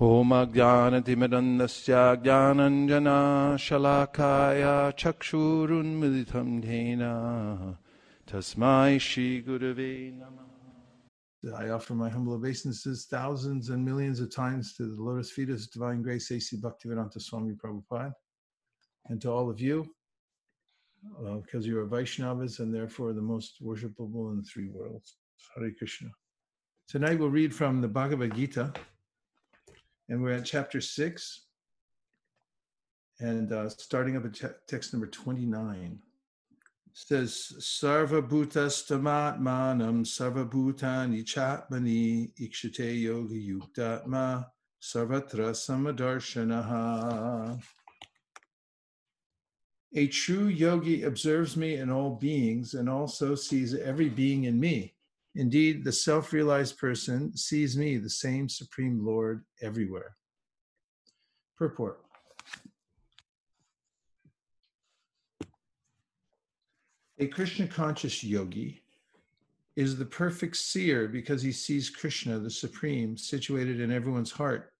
होमज्ञानतिमिरन्दस्य ज्ञानञ्जनाशलाकाय चक्षुरुन्मिलितं येन तस्मै श्रीगुरवे नमः I offer my humble obeisances thousands and millions of times to the lotus feet of His Divine Grace A.C. Bhaktivedanta Swami Prabhupada and to all of you, uh, because you are Vaishnavas and therefore the most worshipable in the three worlds. Hare Krishna. Tonight we'll read from the Bhagavad Gita, and we're at chapter 6, and uh, starting up at te- text number 29 says sarva bhutastamatmanam sarva bhutani chatmani ikshate yoga yuktatma sarvatra samadarshanaha a true yogi observes me in all beings and also sees every being in me indeed the self-realized person sees me the same supreme lord everywhere purport A Krishna conscious yogi is the perfect seer because he sees Krishna, the Supreme, situated in everyone's heart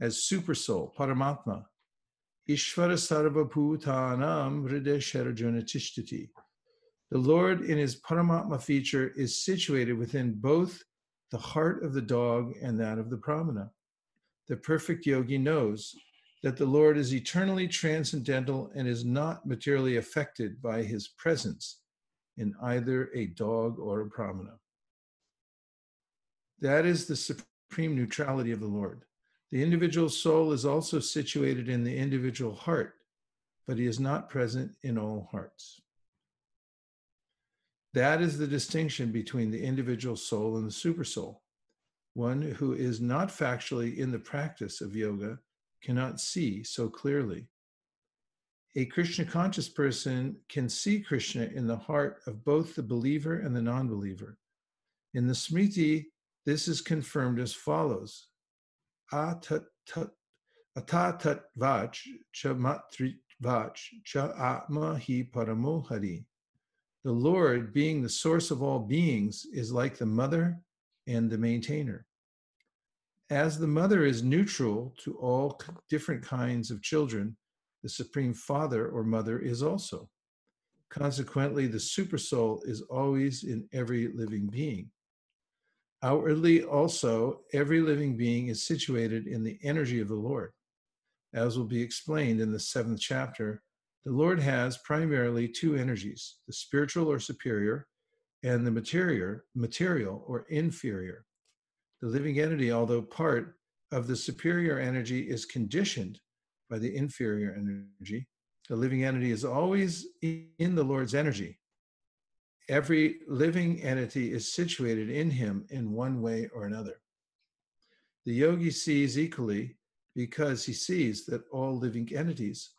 as super soul, Paramatma. Ishvara Sarva Bhutanam Hrideshara Tishtati. The Lord, in his Paramatma feature, is situated within both the heart of the dog and that of the Brahmana. The perfect yogi knows that the Lord is eternally transcendental and is not materially affected by his presence in either a dog or a brahmana. That is the supreme neutrality of the Lord. The individual soul is also situated in the individual heart, but he is not present in all hearts. That is the distinction between the individual soul and the supersoul. One who is not factually in the practice of yoga cannot see so clearly. A Krishna conscious person can see Krishna in the heart of both the believer and the non believer. In the Smriti, this is confirmed as follows Atat tat vach cha matrit vach cha atma hi paramo. The Lord, being the source of all beings, is like the mother and the maintainer. As the mother is neutral to all different kinds of children, the Supreme Father or Mother is also. Consequently, the Supersoul is always in every living being. Outwardly, also, every living being is situated in the energy of the Lord. As will be explained in the seventh chapter, the Lord has primarily two energies the spiritual or superior, and the material, material or inferior. The living entity, although part of the superior energy, is conditioned by the inferior energy. The living entity is always in the Lord's energy. Every living entity is situated in him in one way or another. The yogi sees equally because he sees that all living entities,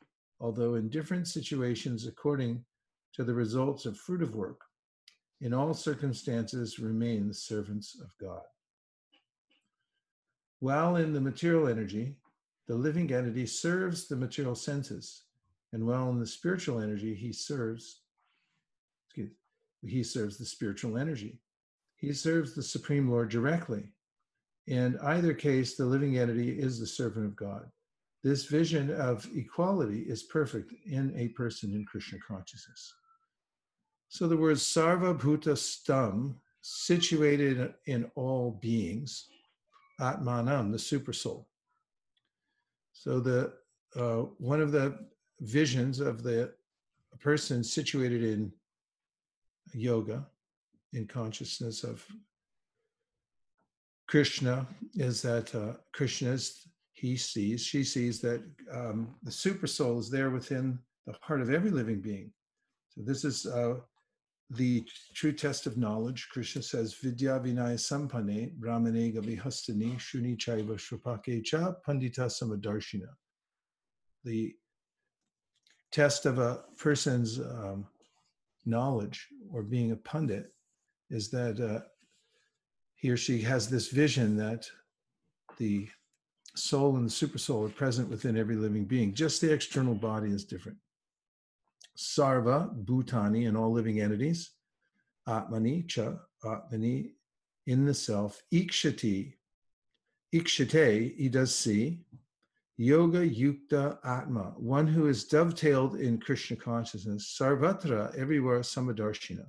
although in different situations according to the results of fruit of work, in all circumstances remain the servants of God. While in the material energy, the living entity serves the material senses, and while in the spiritual energy, he serves, excuse, he serves the spiritual energy. He serves the Supreme Lord directly. In either case, the living entity is the servant of God. This vision of equality is perfect in a person in Krishna consciousness. So the word sarva bhuta stam, situated in all beings, atmanam, the supersoul. So the uh, one of the visions of the person situated in yoga, in consciousness of Krishna, is that uh, Krishna is he sees, she sees that um, the super soul is there within the heart of every living being. So this is uh, the true test of knowledge. Krishna says, Vidya Vinaya Sampane, Brahmane Gavihastani, Shuni Chaiva Shrupake Cha, Pandita Samadarshina. The test of a person's um, knowledge or being a pundit is that uh, he or she has this vision that the soul and the super soul are present within every living being. Just the external body is different. Sarva, Bhutani, and all living entities, Atmani, Cha, Atmani, in the self, Ikshati, ikshate, he does see. Yoga yukta atma, one who is dovetailed in Krishna consciousness. Sarvatra, everywhere, samadarshina.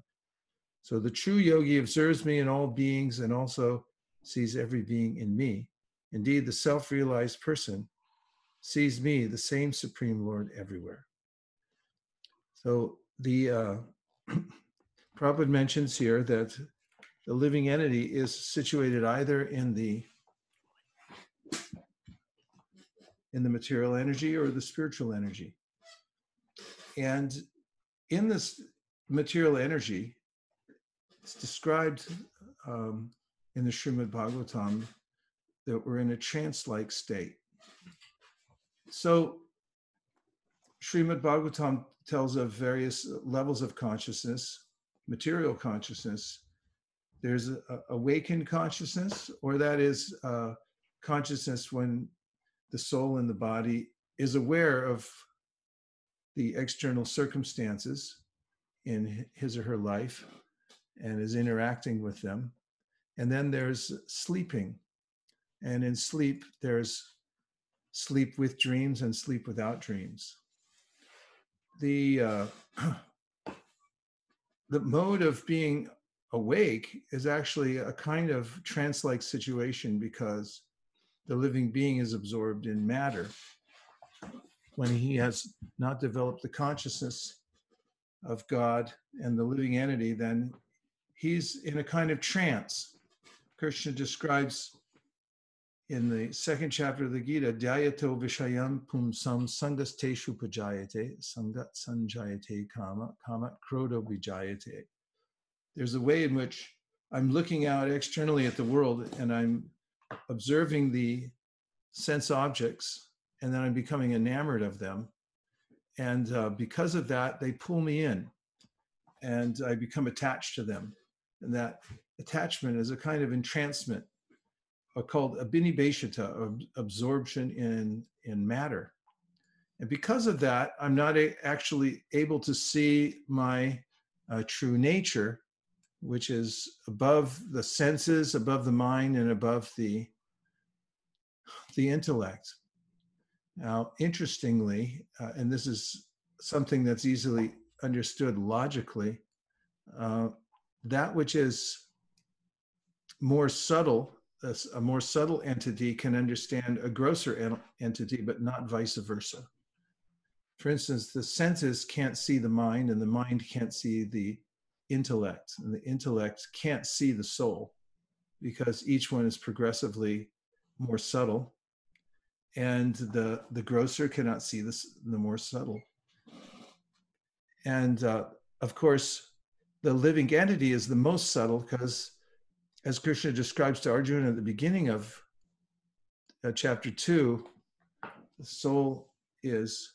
So the true yogi observes me in all beings and also sees every being in me. Indeed, the self realized person sees me, the same Supreme Lord, everywhere. So the uh, Prabhupada mentions here that the living entity is situated either in the in the material energy or the spiritual energy. And in this material energy, it's described um, in the Srimad Bhagavatam that we're in a trance like state. So, Srimad Bhagavatam tells of various levels of consciousness, material consciousness. There's a, a awakened consciousness, or that is uh, consciousness when the soul in the body is aware of the external circumstances in his or her life and is interacting with them. And then there's sleeping. And in sleep, there's sleep with dreams and sleep without dreams. The, uh, the mode of being awake is actually a kind of trance like situation because the living being is absorbed in matter. When he has not developed the consciousness of God and the living entity, then he's in a kind of trance. Krishna describes in the second chapter of the Gita, Dhyayato Vishayam Pumsam Sangasteshu Pajayate, Sangat Sanjayate Kama, Kama Krodo Vijayate. There's a way in which I'm looking out externally at the world and I'm observing the sense objects and then I'm becoming enamored of them. And uh, because of that, they pull me in and I become attached to them. And that attachment is a kind of entrancement uh, called abhinibheshita, absorption in, in matter. And because of that, I'm not a, actually able to see my uh, true nature which is above the senses, above the mind, and above the, the intellect. Now, interestingly, uh, and this is something that's easily understood logically, uh, that which is more subtle, a more subtle entity can understand a grosser en- entity, but not vice versa. For instance, the senses can't see the mind, and the mind can't see the intellect, and the intellect can't see the soul because each one is progressively more subtle, and the the grosser cannot see this the more subtle. And uh, of course, the living entity is the most subtle because, as Krishna describes to Arjuna at the beginning of uh, chapter two, the soul is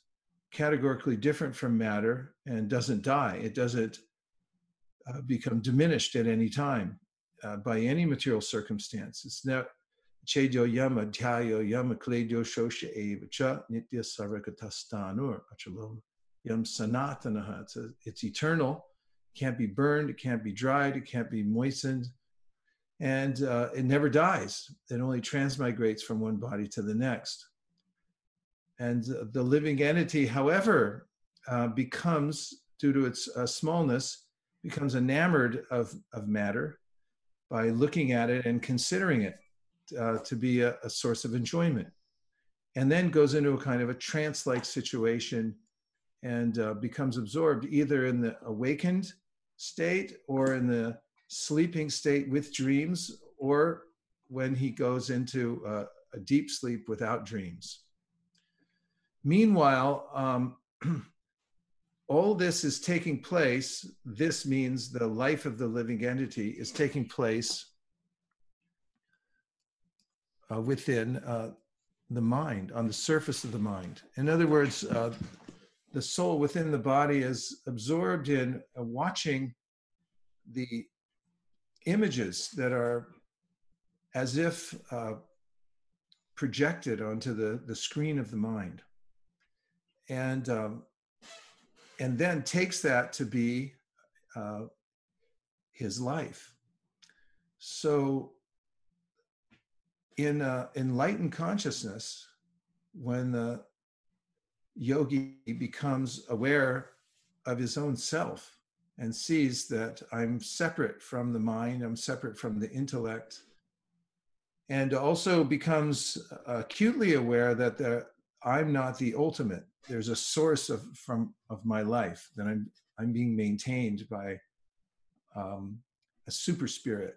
categorically different from matter and doesn't die. It doesn't uh, become diminished at any time uh, by any material circumstance. It's not chedyo yama dhyayo yama kledyo shosha evacha nitya sarakatastanur achalom yam sanatanaha. It's, eternal, can't be burned, it can't be dried, it can't be moistened, and uh, it never dies. It only transmigrates from one body to the next. And the living entity, however, uh, becomes, due to its uh, smallness, becomes enamored of, of matter by looking at it and considering it uh, to be a, a, source of enjoyment. And then goes into a kind of a trance like situation and uh, becomes absorbed either in the awakened state or in the sleeping state with dreams or when he goes into uh, a deep sleep without dreams. Meanwhile, um, all this is taking place. This means the life of the living entity is taking place uh, within uh, the mind, on the surface of the mind. In other words, uh, the soul within the body is absorbed in uh, watching the images that are as if uh, projected onto the, the screen of the mind. And um, and then takes that to be uh, his life. So in uh, enlightened consciousness, when the yogi becomes aware of his own self and sees that I'm separate from the mind, I'm separate from the intellect, and also becomes acutely aware that the, I'm not the ultimate. There's a source of from of my life that I'm I'm being maintained by um, a super spirit,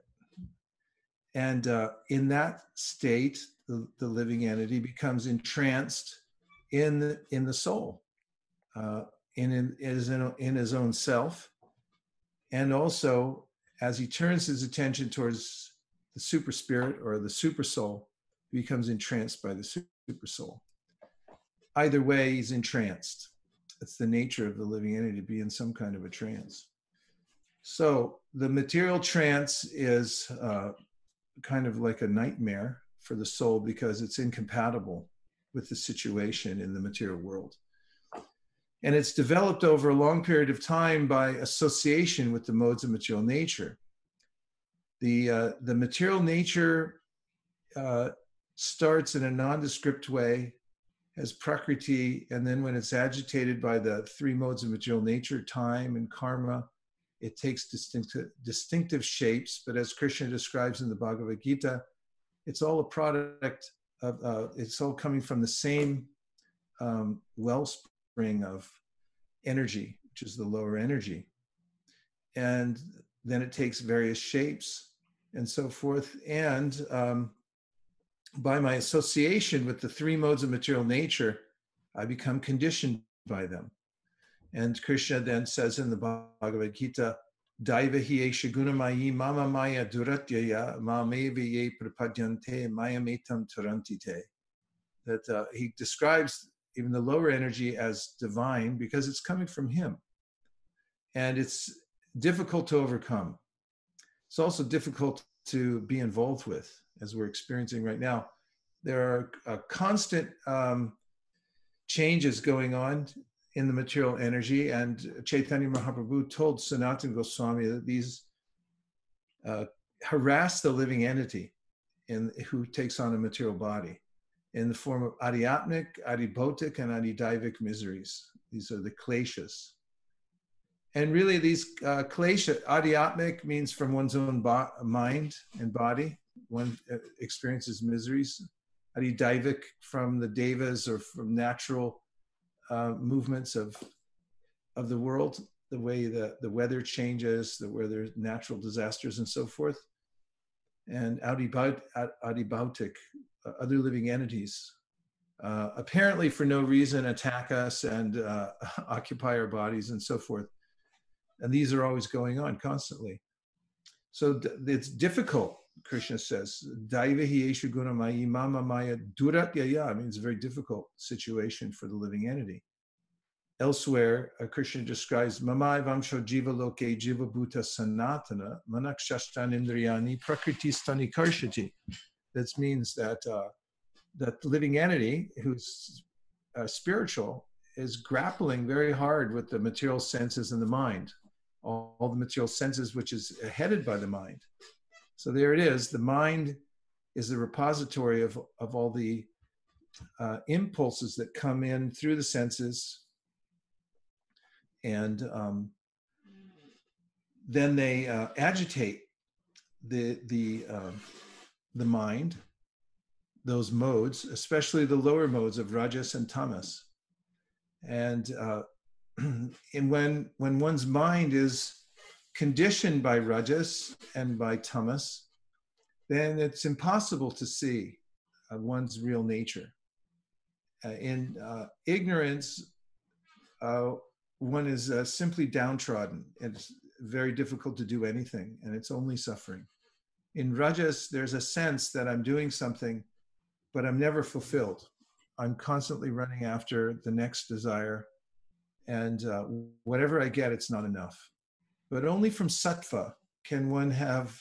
and uh, in that state, the, the living entity becomes entranced in the, in the soul, uh, in, in, in, in his own self, and also as he turns his attention towards the super spirit or the super soul, he becomes entranced by the super soul. Either way, he's entranced. It's the nature of the living entity to be in some kind of a trance. So the material trance is uh, kind of like a nightmare for the soul because it's incompatible with the situation in the material world. And it's developed over a long period of time by association with the modes of material nature. The, uh, the material nature uh, starts in a nondescript way as prakriti, and then when it's agitated by the three modes of material nature, time and karma, it takes distinctive, distinctive shapes. But as Krishna describes in the Bhagavad Gita, it's all a product of, uh, it's all coming from the same um, wellspring of energy, which is the lower energy. And then it takes various shapes and so forth. And um, by my association with the three modes of material nature, I become conditioned by them. And Krishna then says in the Bhagavad Gita, Daivahi Eshagunamayi Mama Maya Duratyaya Mameviye Prapadyante Mayametam Tarantite. That uh, he describes even the lower energy as divine because it's coming from him. And it's difficult to overcome. It's also difficult to be involved with, as we're experiencing right now. There are uh, constant um, changes going on in the material energy. And Chaitanya Mahaprabhu told Sanatana Goswami that these uh, harass the living entity in, who takes on a material body in the form of adhyatmic, adhibautic, and adhidaivik miseries. These are the kleshas. And really, these uh, klesha, adhyatmic means from one's own bo- mind and body. One uh, experiences miseries. Adhidaivik from the devas or from natural uh, movements of of the world, the way the, the weather changes, the where there's natural disasters and so forth, and adibautic, uh, other living entities, uh, apparently for no reason attack us and uh, occupy our bodies and so forth. And these are always going on constantly. So th- it's difficult Krishna says, Daivahi Eshu Gunamayi Mama Maya Durat Yaya means a very difficult situation for the living entity. Elsewhere, uh, Krishna describes Mamai Vamsho Jiva Loke Jiva Bhuta Sanatana Manakshashtan Indriyani Prakriti Stani Karshati. That means that uh, that living entity who's uh, spiritual is grappling very hard with the material senses and the mind, all, all the material senses which is headed by the mind. So there it is. The mind is the repository of, of all the uh, impulses that come in through the senses. And um, then they uh, agitate the, the, uh, the mind, those modes, especially the lower modes of rajas and tamas. And, uh, and when, when one's mind is conditioned by rajas and by tamas, then it's impossible to see uh, one's real nature. Uh, in uh, ignorance, uh, one is uh, simply downtrodden. It's very difficult to do anything, and it's only suffering. In rajas, there's a sense that I'm doing something, but I'm never fulfilled. I'm constantly running after the next desire, and uh, whatever I get, it's not enough but only from sattva can one have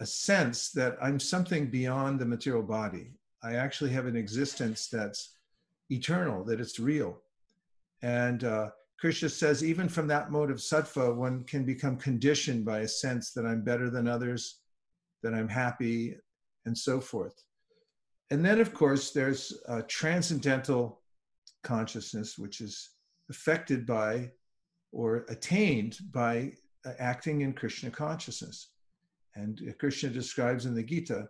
a sense that I'm something beyond the material body. I actually have an existence that's eternal, that it's real. And uh, Krishna says, even from that mode of sattva, one can become conditioned by a sense that I'm better than others, that I'm happy, and so forth. and then, of course, there's uh, transcendental consciousness, which is affected by or attained by uh, acting in Krishna consciousness. And uh, Krishna describes in the Gita,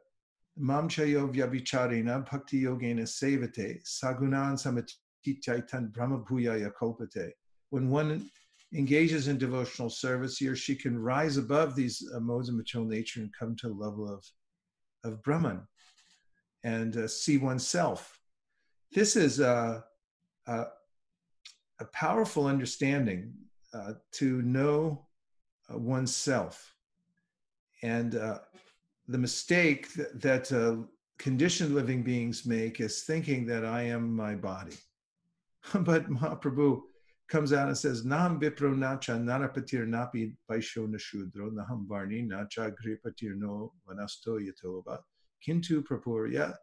Mam chayo vyabhicharena bhakti yogena sevate sagunan samatitaitan brahma bhuyaya kopate. When one engages in devotional service, he or she can rise above these uh, modes of material nature and come to the level of, of Brahman and uh, see oneself. This is a, a, a powerful understanding uh, to know uh, oneself. And uh, the mistake that, that uh, conditioned living beings make is thinking that I am my body. but Mahaprabhu comes out and says, Nam vipro nacha narapatir napi vaisho nashudro naham varni nacha gripatir no vanasto yatova kintu prapurya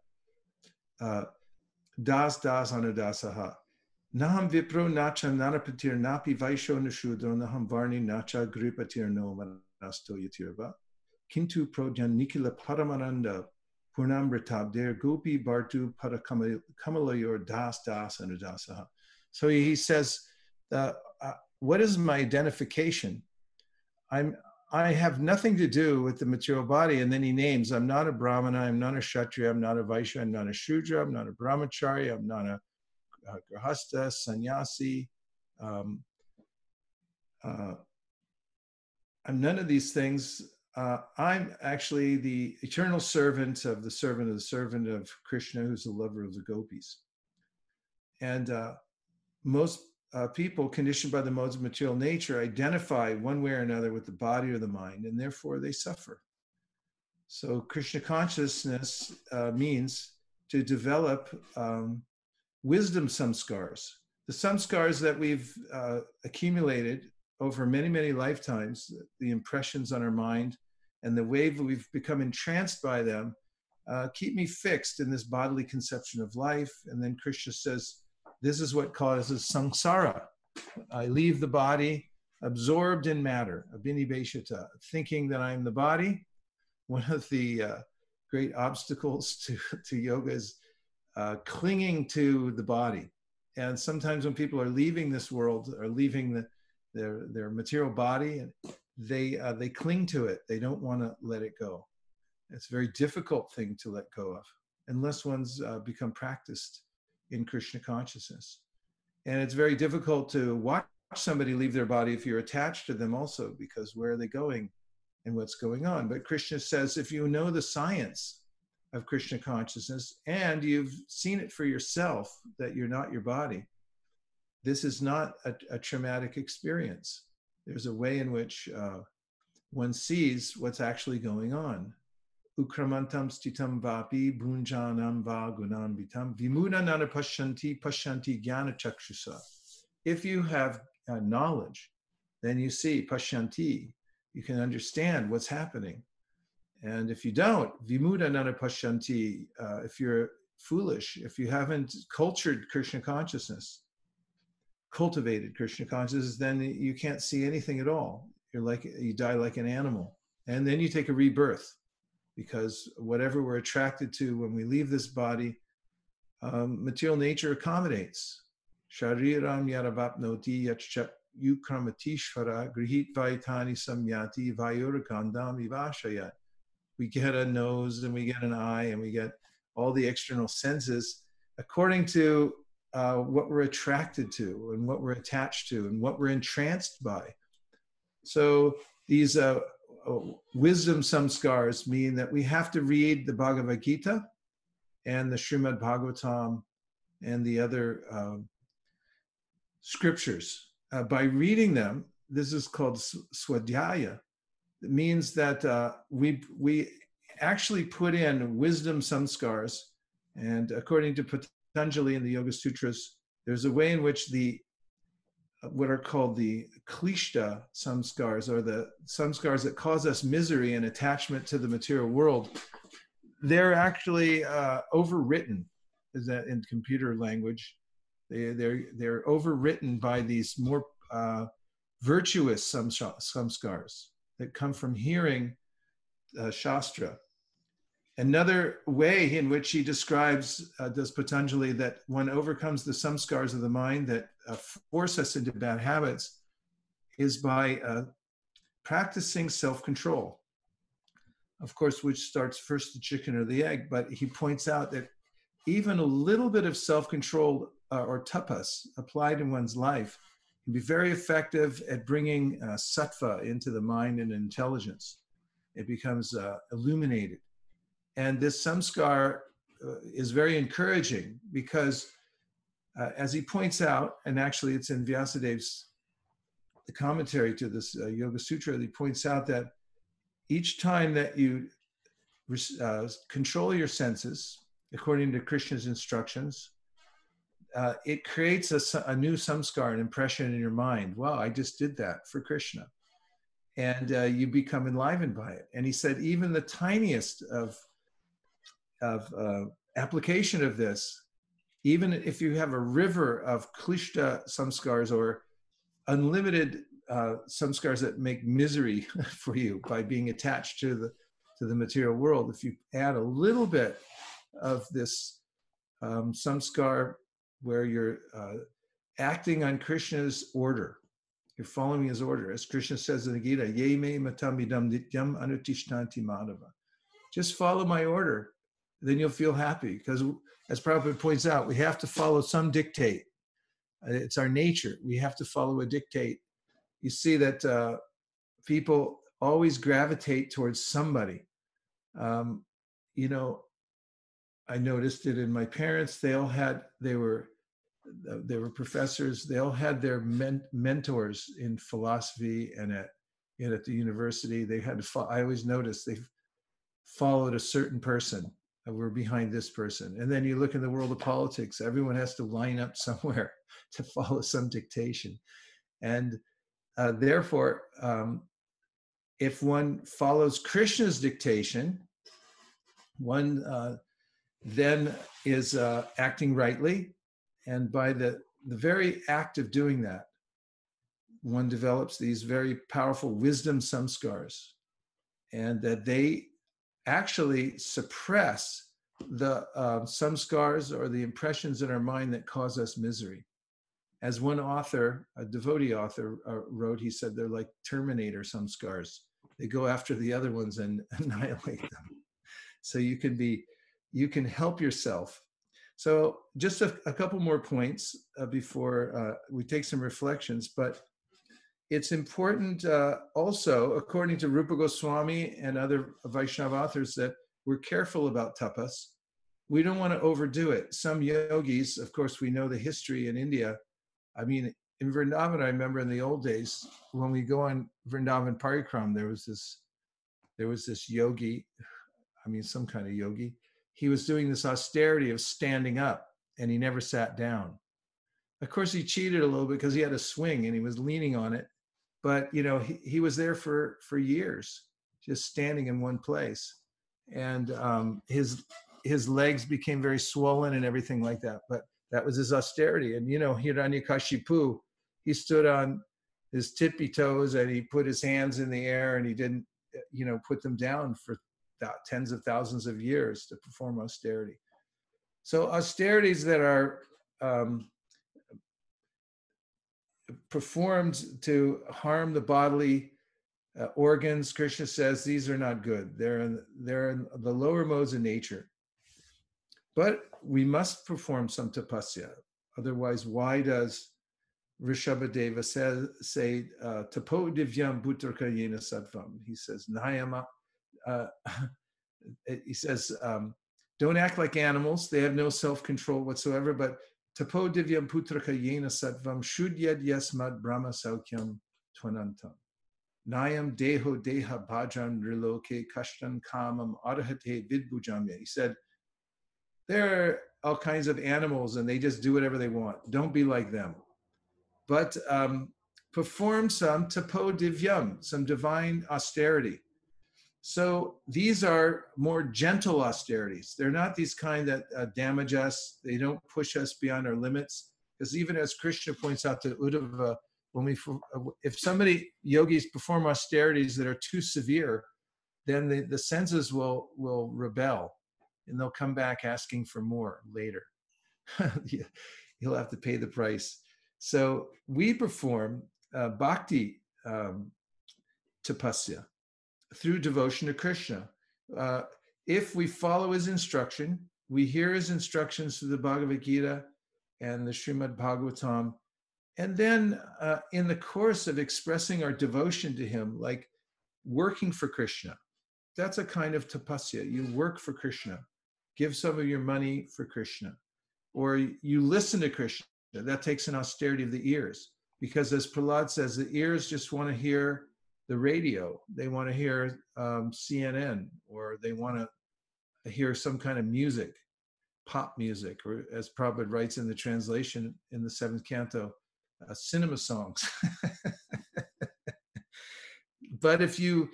uh, das das anudasaha. Naham vipro nacha narapatir napi vaisho nashudro naham varni nacha gripatir no vanasto yatirva kintu prodyan nikila paramananda purnamritab der gopi bartu parakamayor das das anudasaha. So he says, uh, what is my identification? I'm I have nothing to do with the material body. And then he names, I'm not a Brahmana, I'm not a Kshatriya, I'm not a Vaishya, I'm not a Shudra, I'm not a Brahmachari, I'm not a, a Grahasta, Sannyasi. Um, uh, I'm none of these things. Uh, I'm actually the eternal servant of the servant of the servant of Krishna, who's the lover of the gopis. And uh, most uh, people conditioned by the modes of material nature identify one way or another with the body or the mind, and therefore they suffer. So, Krishna consciousness uh, means to develop um, wisdom samskars, the samskars that we've uh, accumulated over many, many lifetimes, the impressions on our mind, and the way we've become entranced by them. Uh, keep me fixed in this bodily conception of life. And then Krishna says, this is what causes samsara. I leave the body absorbed in matter, abhinibheshita, thinking that I'm the body. One of the uh, great obstacles to, to yoga is uh, clinging to the body. And sometimes when people are leaving this world, or leaving the, their, their material body, and they, uh, they cling to it. They don't want to let it go. It's a very difficult thing to let go of, unless one's uh, become practiced in Krishna consciousness. And it's very difficult to watch somebody leave their body if you're attached to them also, because where are they going and what's going on? But Krishna says if you know the science of Krishna consciousness and you've seen it for yourself that you're not your body, this is not a, a traumatic experience. There's a way in which uh, one sees what's actually going on ukramantam stitam vapi bhunjanam jnana chakshusa. If you have uh, knowledge, then you see pashanti, you can understand what's happening. And if you don't, vimudanana pashanti, uh, if you're foolish, if you haven't cultured Krishna consciousness, cultivated Krishna consciousness, then you can't see anything at all. You're like you die like an animal, and then you take a rebirth because whatever we're attracted to when we leave this body, um, material nature accommodates. Shariram yaravapnoti yachat yukramatishvara grihit vaitani samyati vayuragandam ivashayat. We get a nose and we get an eye and we get all the external senses according to uh, what we're attracted to and what we're attached to and what we're entranced by. So these uh, wisdom samskars mean that we have to read the Bhagavad Gita and the Srimad Bhagavatam and the other um, scriptures. Uh, by reading them, this is called swadhyaya. It means that uh, we we actually put in wisdom samskars, and according to Patanjali in the Yoga Sutras, there's a way in which the what are called the klishta samskars, or the samskars that cause us misery and attachment to the material world, they're actually uh, overwritten, is that in computer language? They, they're, they're overwritten by these more uh, virtuous samskars that come from hearing uh, Shastra. Another way in which he describes, uh, does Patanjali, that one overcomes the samskars of the mind that uh, force us into bad habits is by uh, practicing self control. Of course, which starts first the chicken or the egg, but he points out that even a little bit of self control uh, or tapas applied in one's life can be very effective at bringing uh, sattva into the mind and intelligence. It becomes uh, illuminated. And this samskar uh, is very encouraging because, uh, as he points out, and actually it's in Vyasadev's the commentary to this uh, Yoga Sutra, he points out that each time that you uh, control your senses according to Krishna's instructions, uh, it creates a, a, new samskar, an impression in your mind. Wow, I just did that for Krishna. And uh, you become enlivened by it. And he said, even the tiniest of, of uh, application of this, even if you have a river of klishta samskars or unlimited uh, samskars that make misery for you by being attached to the to the material world. If you add a little bit of this um, samskar where you're uh, acting on Krishna's order, you're following his order, as Krishna says in the Gita, "Ye me matamidam nityam anutishtanti madhava." Just follow my order, then you'll feel happy. Because, as Prabhupada points out, we have to follow some dictate uh, it's our nature. We have to follow a dictate. You see that uh, people always gravitate towards somebody. Um, you know, I noticed it in my parents. They all had, they were, uh, they were professors. They all had their men- mentors in philosophy and at, and at the university. They had to, fo- I always noticed they followed a certain person. We're behind this person. And then you look in the world of politics, everyone has to line up somewhere to follow some dictation. And uh, therefore, um, if one follows Krishna's dictation, one uh, then is uh, acting rightly. And by the, the very act of doing that, one develops these very powerful wisdom samskars, and that they actually suppress the uh, scars or the impressions in our mind that cause us misery as one author, a devotee author, uh, wrote, he said they're like Terminator samskars They go after the other ones and annihilate them. So you can be, you can help yourself. So just a, a couple more points uh, before uh, we take some reflections, but it's important uh, also, according to Rupa Goswami and other Vaishnava authors, that we're careful about tapas. We don't want to overdo it. Some yogis, of course, we know the history in India, I mean, in Vrindavan, I remember in the old days when we go on Vrindavan Parikram, there was this, there was this yogi, I mean, some kind of yogi. He was doing this austerity of standing up, and he never sat down. Of course, he cheated a little bit because he had a swing and he was leaning on it, but you know, he, he was there for for years, just standing in one place, and um, his his legs became very swollen and everything like that. But that was his austerity. And you know, Hiranyakashipu, he stood on his tippy toes and he put his hands in the air and he didn't, you know, put them down for tens of thousands of years to perform austerity. So austerities that are um, performed to harm the bodily uh, organs, Krishna says these are not good. They're in, they're in the lower modes of nature. But we must perform some tapasya. Otherwise, why does Rishabhadeva say, say uh, tapo divyam bhutarka yena sattvam? He says, nayama, uh, he says, um, don't act like animals. They have no self-control whatsoever, but tapo divyam putraka yena sattvam shudyad yasmad brahma saukyam twanantam. Nayam deho deha bhajan riloke kashtan kamam arahate vidbujamya. He said, there are all kinds of animals and they just do whatever they want. Don't be like them. But um, perform some tapo divyam, some divine austerity. So these are more gentle austerities. They're not these kind that uh, damage us. They don't push us beyond our limits. Because even as Krishna points out to Uddhava, when we, if somebody yogis perform austerities that are too severe, then the, the senses will will rebel and they'll come back asking for more later. You'll have to pay the price. So we perform uh, bhakti um, tapasya through devotion to Krishna. Uh, if we follow his instruction, we hear his instructions through the Bhagavad Gita and the Srimad Bhagavatam, and then uh, in the course of expressing our devotion to him, like working for Krishna, that's a kind of tapasya. You work for Krishna, give some of your money for Krishna, or you listen to Krishna. That takes an austerity of the ears, because as Prahlad says, the ears just want to hear the radio. They want to hear um, CNN, or they want to hear some kind of music, pop music, or as Prabhupada writes in the translation in the seventh canto, uh, cinema songs. but if you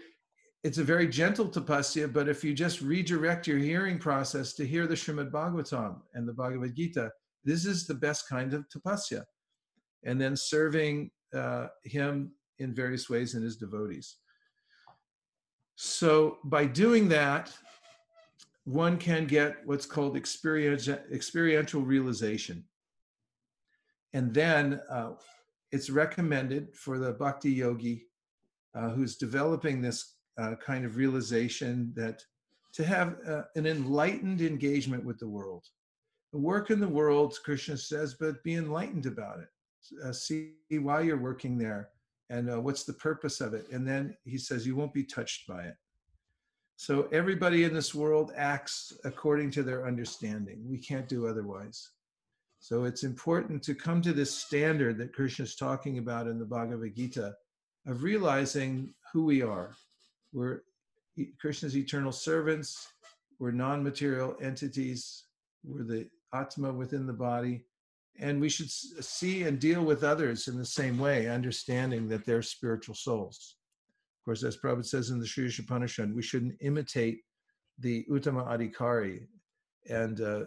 it's a very gentle tapasya, but if you just redirect your hearing process to hear the Srimad Bhagavatam and the Bhagavad Gita, this is the best kind of tapasya. And then serving uh, him in various ways in his devotees. So by doing that, one can get what's called experiential, realization. And then uh, it's recommended for the bhakti yogi uh, who's developing this uh, kind of realization that to have uh, an enlightened engagement with the world. Work in the world, Krishna says, but be enlightened about it. Uh, see why you're working there and uh, what's the purpose of it. And then he says, you won't be touched by it. So everybody in this world acts according to their understanding. We can't do otherwise. So it's important to come to this standard that Krishna is talking about in the Bhagavad Gita of realizing who we are we're Krishna's eternal servants. We're non material entities. We're the Atma within the body. And we should see and deal with others in the same way, understanding that they're spiritual souls. Of course, as Prabhupada says in the Sri Isopanishad, we shouldn't imitate the Uttama Adhikari. And uh,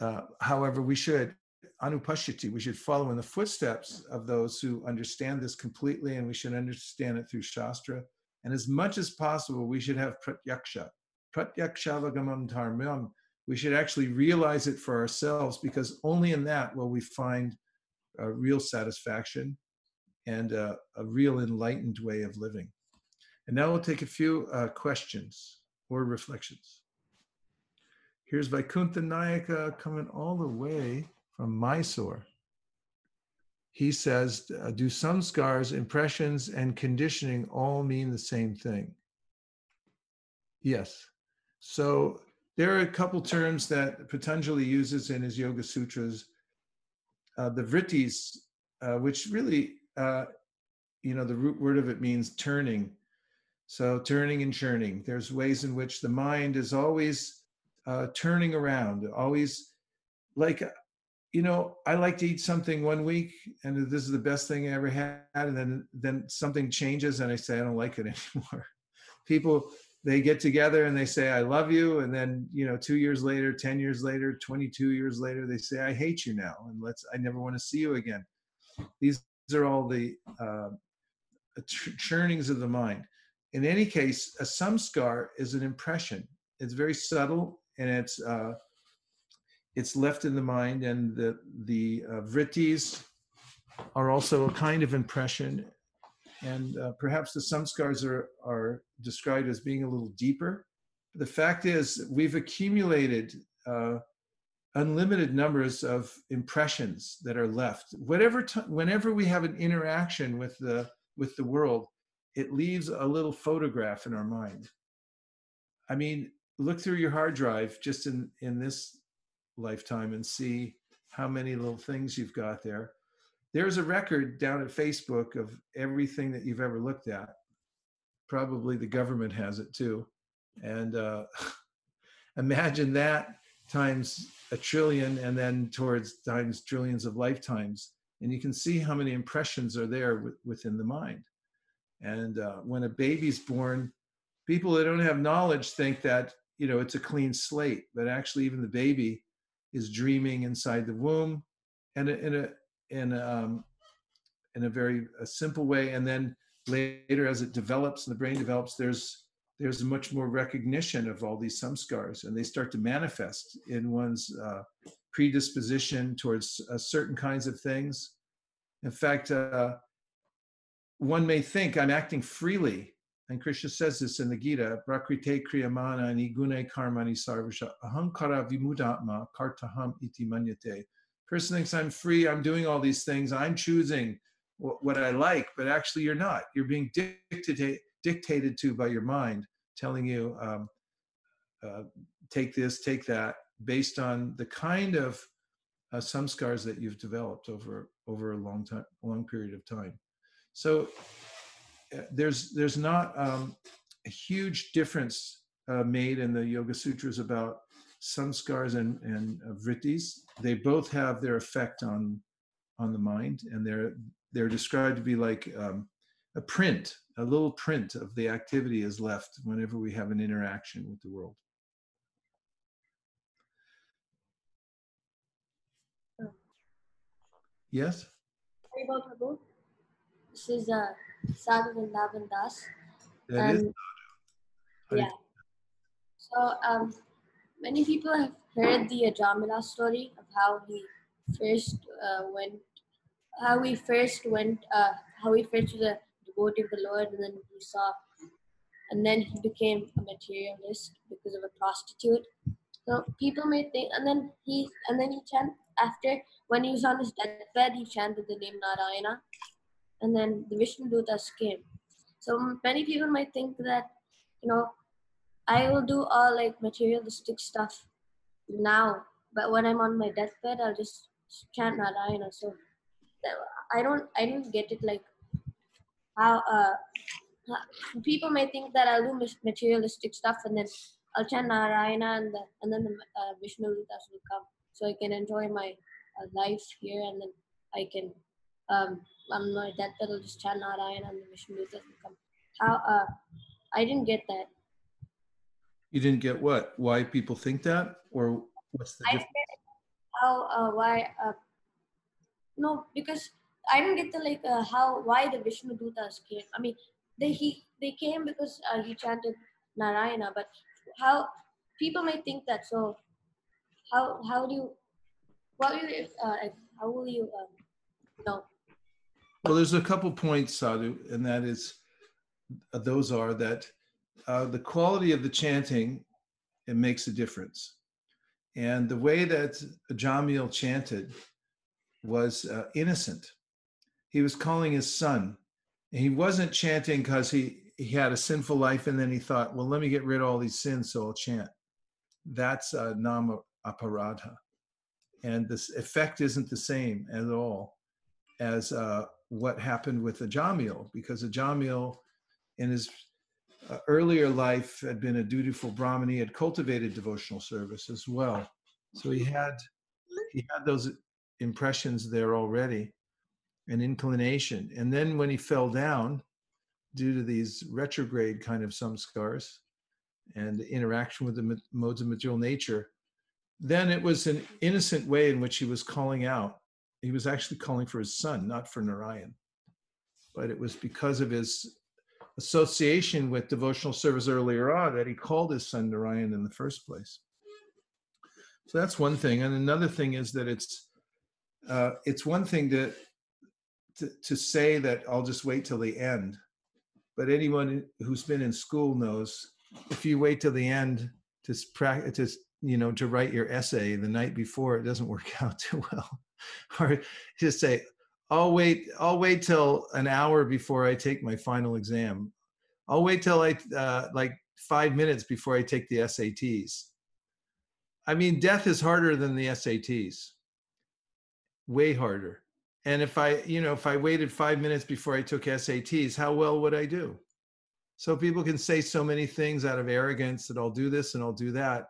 uh, however, we should anupashyati, we should follow in the footsteps of those who understand this completely, and we should understand it through Shastra. And as much as possible, we should have pratyaksha. Pratyakshavagamam dharmam. We should actually realize it for ourselves because only in that will we find a real satisfaction and a, a real enlightened way of living. And now we'll take a few uh, questions or reflections. Here's Vaikuntha Nayaka coming all the way from Mysore. He says, Do do scars, impressions, and conditioning all mean the same thing? Yes. So there are a couple terms that Patanjali uses in his Yoga Sutras. Uh, the vrittis, uh, which really, uh, you know, the root word of it means turning. So turning and churning. There's ways in which the mind is always uh, turning around, always like you know, I like to eat something one week and this is the best thing I ever had. And then, then something changes and I say, I don't like it anymore. People, they get together and they say, I love you. And then, you know, two years later, 10 years later, 22 years later, they say, I hate you now. And let's, I never want to see you again. These are all the uh, churnings of the mind. In any case, a samskar is an impression. It's very subtle and it's, uh, it's left in the mind, and the the uh, vrittis are also a kind of impression, and uh, perhaps the samskars are are described as being a little deeper. The fact is, we've accumulated uh, unlimited numbers of impressions that are left. Whatever t- whenever we have an interaction with the with the world, it leaves a little photograph in our mind. I mean, look through your hard drive just in in this lifetime and see how many little things you've got there. There's a record down at Facebook of everything that you've ever looked at. Probably the government has it too. And uh, imagine that times a trillion and then towards times trillions of lifetimes. And you can see how many impressions are there w- within the mind. And uh, when a baby's born, people that don't have knowledge think that, you know, it's a clean slate, but actually, even the baby is dreaming inside the womb and in a in a um, in a very a simple way and then later as it develops and the brain develops, there's there's much more recognition of all these samskars and they start to manifest in one's uh, predisposition towards uh, certain kinds of things. In fact, uh, one may think I'm acting freely, and Krishna says this in the Gita, Prakrite kriyamana nigune karmani sarvasha ahankara vimudatma kartaham iti manyate. Person thinks I'm free, I'm doing all these things, I'm choosing what I like, but actually you're not. You're being dictated, dictated to by your mind, telling you, um, uh, take this, take that, based on the kind of uh, scars that you've developed over over a long time, long period of time. So uh, there's there's not um, a huge difference uh, made in the Yoga Sutras about samskars and and uh, vrittis. They both have their effect on on the mind, and they're they're described to be like um, a print, a little print of the activity is left whenever we have an interaction with the world. Yes? This is uh, Sadhu Vrindavan Das. That is Um, Hare yeah. So um, many people have heard the Ajamila story of how he first uh, went, how he first went, uh, how he first was a devotee of the Lord, and then he saw, and then he became a materialist because of a prostitute. So people may think, and then he, and then he chant after when he was on his deathbed, he chanted the name Narayana, and then the Vishnu Dutas came. So many people might think that, you know, I will do all like materialistic stuff now, but when I'm on my deathbed, I'll just chant Narayana. So I don't, I don't get it like how uh, people may think that I'll do materialistic stuff and then I'll chant Narayana and the, and then the uh, Vishnu Dutas will come, so I can enjoy my uh, life here and then I can um on my deathbed I'll just chant Narayana and the Vishnu Dutas will come. How uh, I didn't get that. You didn't get what? Why people think that? Or what's the I difference? how uh, why uh, no because I didn't get the like uh, how why the Vishnu Dutas came. I mean they he they came because uh, he chanted Narayana, but how people might think that. So how how do you what will you uh, how will you um, know? Well, there's a couple points, Sadhu, and that is, uh, those are that uh, the quality of the chanting, it makes a difference. And the way that Jamil chanted was uh, innocent. He was calling his son. And he wasn't chanting because he, he had a sinful life and then he thought, well, let me get rid of all these sins, so I'll chant. That's uh, nama aparadha. And this effect isn't the same at all as uh, what happened with Ajamil, because Ajamil, in his uh, earlier life, had been a dutiful Brahmin. He had cultivated devotional service as well, so he had he had those impressions there already, an inclination. And then when he fell down, due to these retrograde kind of samskars and interaction with the modes of material nature, then it was an innocent way in which he was calling out he was actually calling for his son, not for Narayan. But it was because of his association with devotional service earlier on that he called his son Narayan in the first place. So that's one thing. And another thing is that it's uh, it's one thing to, to to say that I'll just wait till the end. But anyone who's been in school knows if you wait till the end to practice, you know, to write your essay the night before, it doesn't work out too well. or just say, I'll wait, I'll wait till an hour before I take my final exam. I'll wait till I uh, like five minutes before I take the SATs. I mean, death is harder than the SATs, way harder. And if I, you know, if I waited five minutes before I took SATs, how well would I do? So people can say so many things out of arrogance that I'll do this and I'll do that.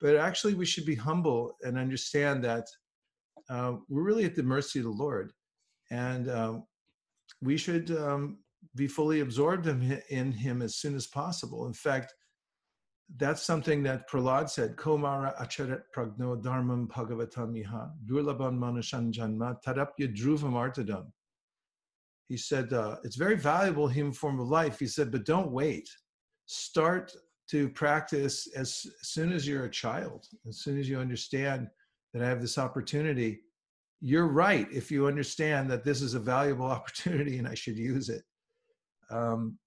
But actually, we should be humble and understand that uh, we're really at the mercy of the Lord, and um, we should um, be fully absorbed in, in Him as soon as possible. In fact, that's something that Prahlad said, Komara acharet pragno dharmam bhagavatam iha, durlabam manushan janma, tarapya dhruvam artadam. he said, uh, it's very valuable human form of life. He said, but don't wait. Start to practice as soon as you're a child, as soon as you understand that I have this opportunity. You're right if you understand that this is a valuable opportunity and I should use it. Um,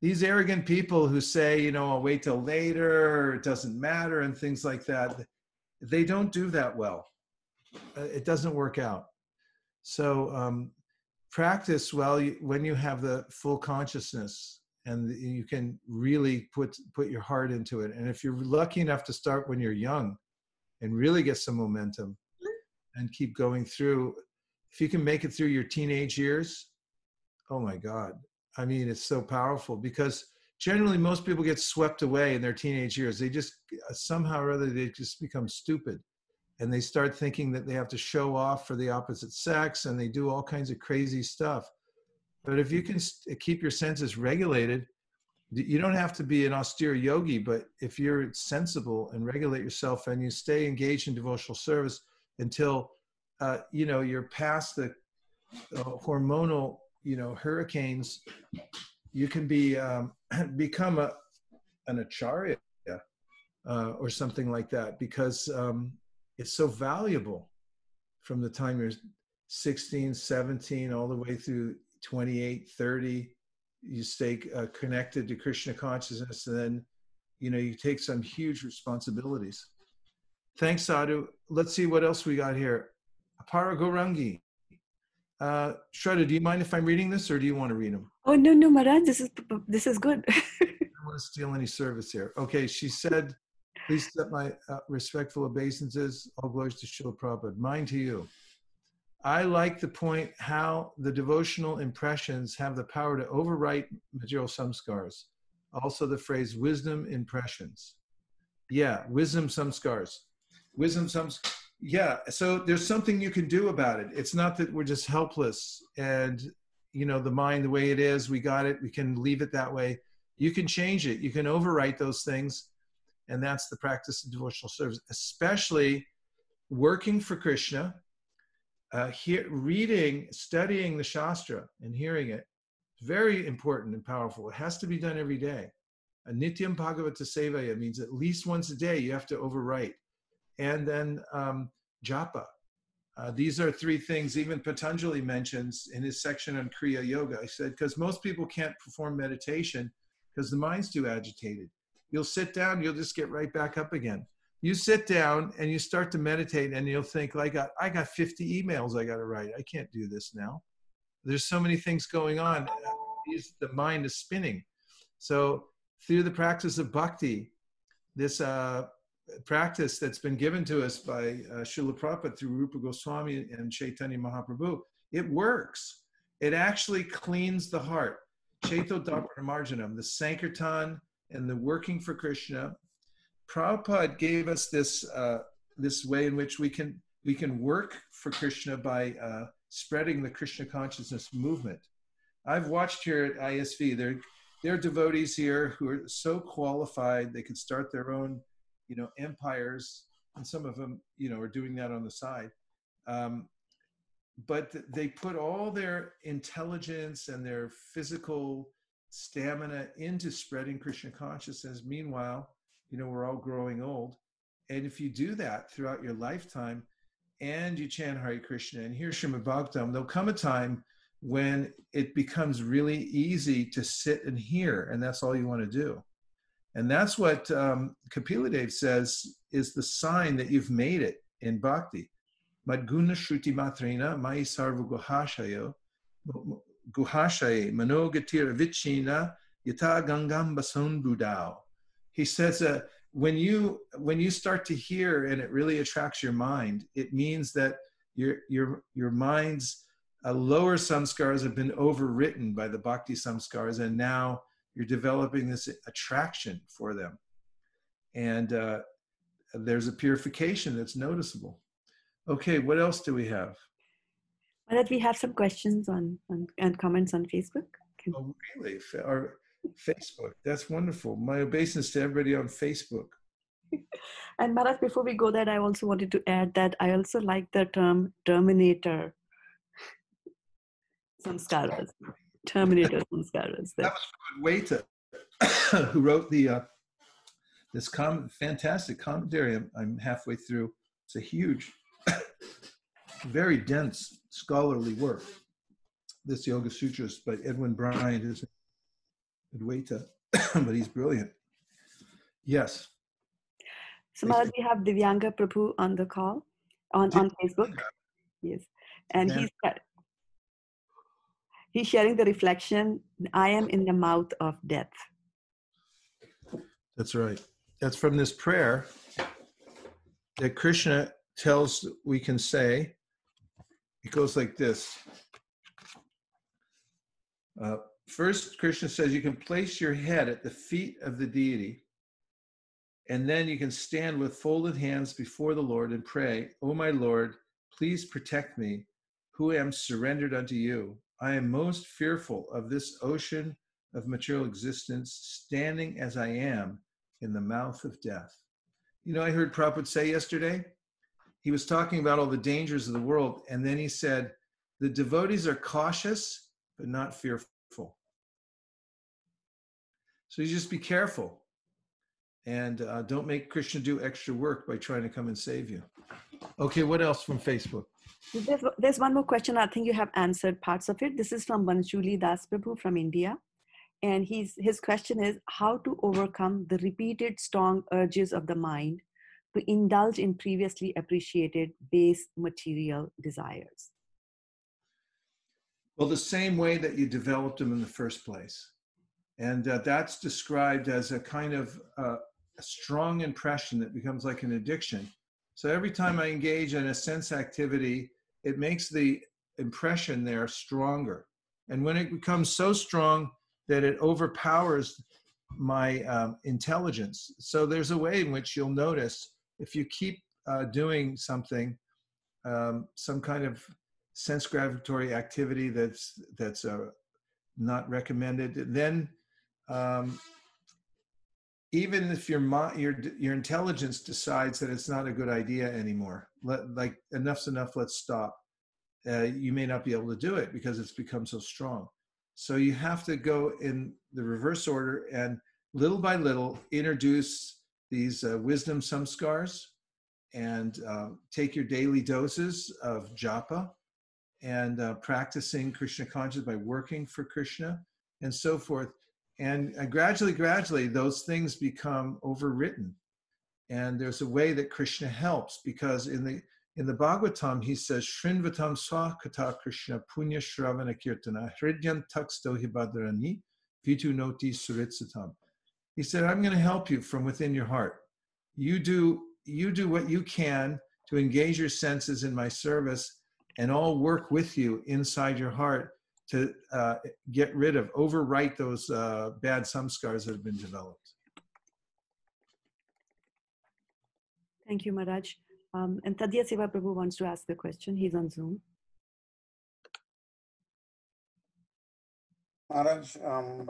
these arrogant people who say, you know, I'll wait till later, it doesn't matter, and things like that, they don't do that well. Uh, it doesn't work out. So um, practice well when you have the full consciousness and you can really put put your heart into it and if you're lucky enough to start when you're young and really get some momentum and keep going through. If you can make it through your teenage years oh my god. I mean it's so powerful because generally most people get swept away in their teenage years. They just uh, somehow or other they just become stupid and they start thinking that they have to show off for the opposite sex and they do all kinds of crazy stuff. But if you can uh, keep your senses regulated you don't have to be an austere yogi but if you're sensible and regulate yourself and you stay engaged in devotional service until uh, you know you're past the uh, hormonal you know hurricanes you can be um, become a an acharya uh, or something like that because um, it's so valuable from the time you're 16 17 all the way through 28 30 you stay uh, connected to krishna consciousness and then you know you take some huge responsibilities thanks sadhu let's see what else we got here apara gorangi uh shraddha do you mind if i'm reading this or do you want to read them oh no no maharaj this is this is good i don't want to steal any service here okay she said Please accept my uh, respectful obeisances. All glories to Srila Prabhupada. Mine to you. I like the point how the devotional impressions have the power to overwrite material samskars. Also, the phrase wisdom impressions. Yeah, wisdom samskars. Wisdom some. Yeah, so there's something you can do about it. It's not that we're just helpless and, you know, the mind the way it is, we got it, we can leave it that way. You can change it. You can overwrite those things and that's the practice of devotional service, especially working for Krishna, uh, reading, studying the Shastra, and hearing it. Very important and powerful. It has to be done every day. A nityam bhagavata sevaya means at least once a day you have to overwrite. And then um, japa. Uh, these are three things even Patanjali mentions in his section on Kriya Yoga. I said, because most people can't perform meditation because the mind's too agitated. You'll sit down, you'll just get right back up again. You sit down and you start to meditate, and you'll think, like, I got 50 emails I got to write. I can't do this now. There's so many things going on. The mind is spinning. So, through the practice of bhakti, this uh, practice that's been given to us by uh, Srila Prabhupada through Rupa Goswami and Chaitanya Mahaprabhu, it works. It actually cleans the heart. Chaito Marjanam, the Sankirtan, and the working for Krishna, Prabhupada gave us this uh, this way in which we can we can work for Krishna by uh, spreading the Krishna consciousness movement. I've watched here at ISV. There, there are devotees here who are so qualified they could start their own, you know, empires, and some of them, you know, are doing that on the side. Um, but they put all their intelligence and their physical stamina into spreading Krishna consciousness. Meanwhile, you know, we're all growing old. And if you do that throughout your lifetime and you chant Hare Krishna and hear Srimad Bhagavatam, there'll come a time when it becomes really easy to sit and hear, and that's all you want to do. And that's what um, Kapila Dev says is the sign that you've made it in bhakti. Madguna Shruti Matrina, Mai Sarva Guhashayo, Guhashaye, Manogatir Vichina, Yata Gangam Bason Budao. He says uh, when you when you start to hear and it really attracts your mind, it means that your your your mind's uh, lower samskars have been overwritten by the bhakti samskars, and now you're developing this attraction for them. And uh, there's a purification that's noticeable. Okay, what else do we have? Well, that we have some questions on, on and comments on Facebook. Can... Oh, really? Our Facebook. That's wonderful. My obeisance to everybody on Facebook. and Maharaj, before we go there, I also wanted to add that I also like the term terminator. Samskaras. Terminator. That was Adwaita, who wrote the uh, this com- fantastic commentary. I'm, I'm halfway through. It's a huge, very dense scholarly work. This Yoga Sutras by Edwin Bryant is Adwaita, but he's brilliant. Yes. So Maharaj, we have Divyanga Prabhu on the call on, on Facebook. Yes. And he's got- he's sharing the reflection, I am in the mouth of death. That's right. That's from this prayer that Krishna tells we can say. It goes like this. Uh, first, Krishna says you can place your head at the feet of the deity, and then you can stand with folded hands before the Lord and pray, O my Lord, please protect me, who am surrendered unto you. I am most fearful of this ocean of material existence, standing as I am in the mouth of death. You know, I heard Prabhupada say yesterday, he was talking about all the dangers of the world, and then he said, the devotees are cautious, but not fearful. So you just be careful and uh, don't make Krishna do extra work by trying to come and save you. Okay, what else from Facebook? There's, there's one more question. I think you have answered parts of it. This is from Banshuli Das Prabhu from India. And he's, his question is how to overcome the repeated strong urges of the mind to indulge in previously appreciated base material desires. Well, the same way that you developed them in the first place. And uh, that's described as a kind of uh, a strong impression that becomes like an addiction. So every time I engage in a sense activity, it makes the impression there stronger. And when it becomes so strong that it overpowers my um, intelligence, so there's a way in which you'll notice if you keep uh, doing something, um, some kind of sense gravitatory activity that's that's uh, not recommended, then um, even if your your your intelligence decides that it's not a good idea anymore, let like enough's enough, let's stop. Uh, you may not be able to do it because it's become so strong. So you have to go in the reverse order and little by little introduce these uh, wisdom samskars and uh, take your daily doses of japa and uh, practicing Krishna consciousness by working for Krishna and so forth. And uh, gradually, gradually, those things become overwritten. And there's a way that Krishna helps because in the in the Bhagavatam, he says, Shrinvatam swa kata Krishna punya shravana kirtana hridyan taksto hibadrani vitu noti suritsatam. He said, I'm going to help you from within your heart. You do you do what you can to engage your senses in my service and I'll work with you inside your heart to uh, get rid of, overwrite those uh, bad samskars that have been developed. Thank you, Maharaj. Um, and Tadiya Seva Prabhu wants to ask a question. He's on Zoom. Maharaj, um,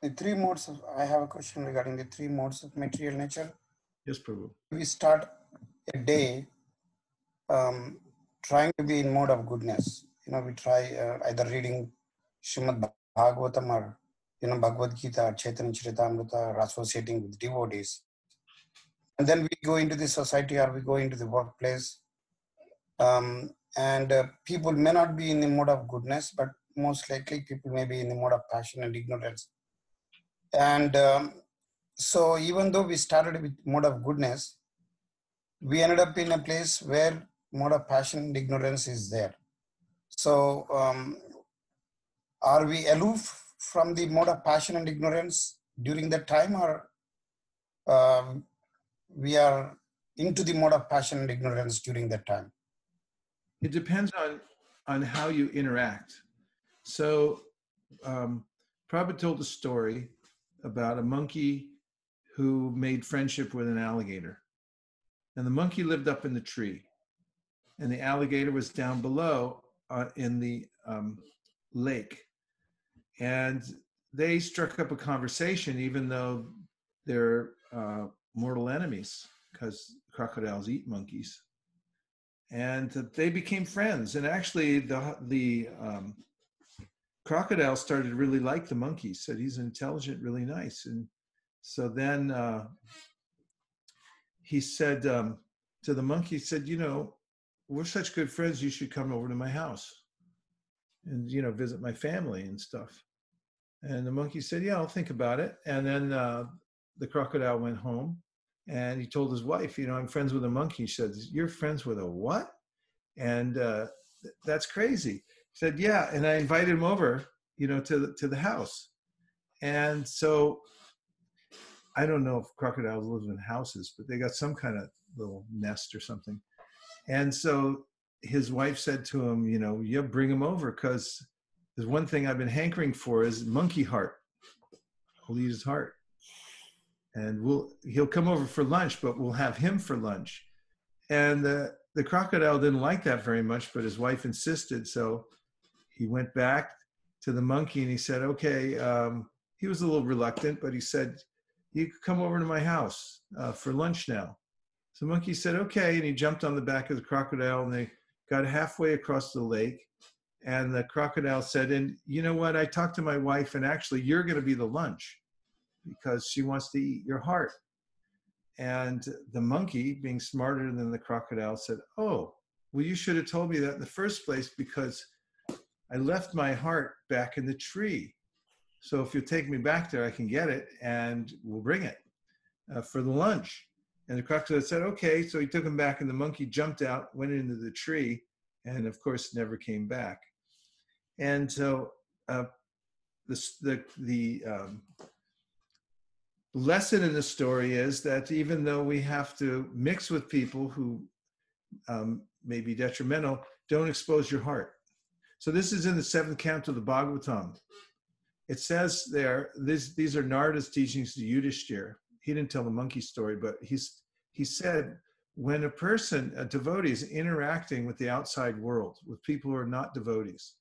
the three modes of, I have a question regarding the three modes of material nature. Yes, Prabhu. We start a day um, trying to be in mode of goodness. You know, we try uh, either reading Srimad Bhagavatam or, you know, Bhagavad Gita or Chaitanya Charitamrita or associating with devotees. And then we go into the society or we go into the workplace. Um, and uh, people may not be in the mode of goodness, but most likely people may be in the mode of passion and ignorance. And um, so even though we started with mode of goodness, we ended up in a place where mode of passion and ignorance is there. So um, are we aloof from the mode of passion and ignorance during that time or um, we are into the mode of passion and ignorance during that time? It depends on on how you interact. So, um, Prabhupada told a story about a monkey who made friendship with an alligator, and the monkey lived up in the tree, and the alligator was down below uh, in the um, lake, and they struck up a conversation, even though they're uh, mortal enemies, because crocodiles eat monkeys and they became friends. And actually, the the um, crocodile started to really like the monkey. Said he's intelligent, really nice. And so then uh, he said um, to the monkey, he said, "You know, we're such good friends. You should come over to my house and you know visit my family and stuff." And the monkey said, "Yeah, I'll think about it." And then uh, the crocodile went home, and he told his wife, "You know, I'm friends with a monkey." She said, "You're friends with a what?" And uh, th- that's crazy. He said, "Yeah," and I invited him over, you know, to the, to the house. And so, I don't know if crocodiles live in houses, but they got some kind of little nest or something. And so his wife said to him, "You know, you bring him over because." There's one thing I've been hankering for is monkey heart. I'll eat his heart. And we'll he'll come over for lunch, but we'll have him for lunch. And the, the crocodile didn't like that very much, but his wife insisted. So he went back to the monkey and he said, okay, um, he was a little reluctant, but he said, you come over to my house uh, for lunch now. So monkey said, okay. And he jumped on the back of the crocodile and they got halfway across the lake and the crocodile said, And you know what? I talked to my wife, and actually, you're going to be the lunch because she wants to eat your heart. And the monkey, being smarter than the crocodile, said, Oh, well, you should have told me that in the first place because I left my heart back in the tree. So if you take me back there, I can get it and we'll bring it uh, for the lunch. And the crocodile said, Okay. So he took him back, and the monkey jumped out, went into the tree, and of course, never came back. And so uh, the, the, the um, lesson in the story is that even though we have to mix with people who um, may be detrimental, don't expose your heart. So this is in the seventh canto of the Bhagavatam. It says there, this, these are Narada's teachings to Yudhishthir. He didn't tell the monkey story, but he's, he said, when a person, a devotee, is interacting with the outside world, with people who are not devotees,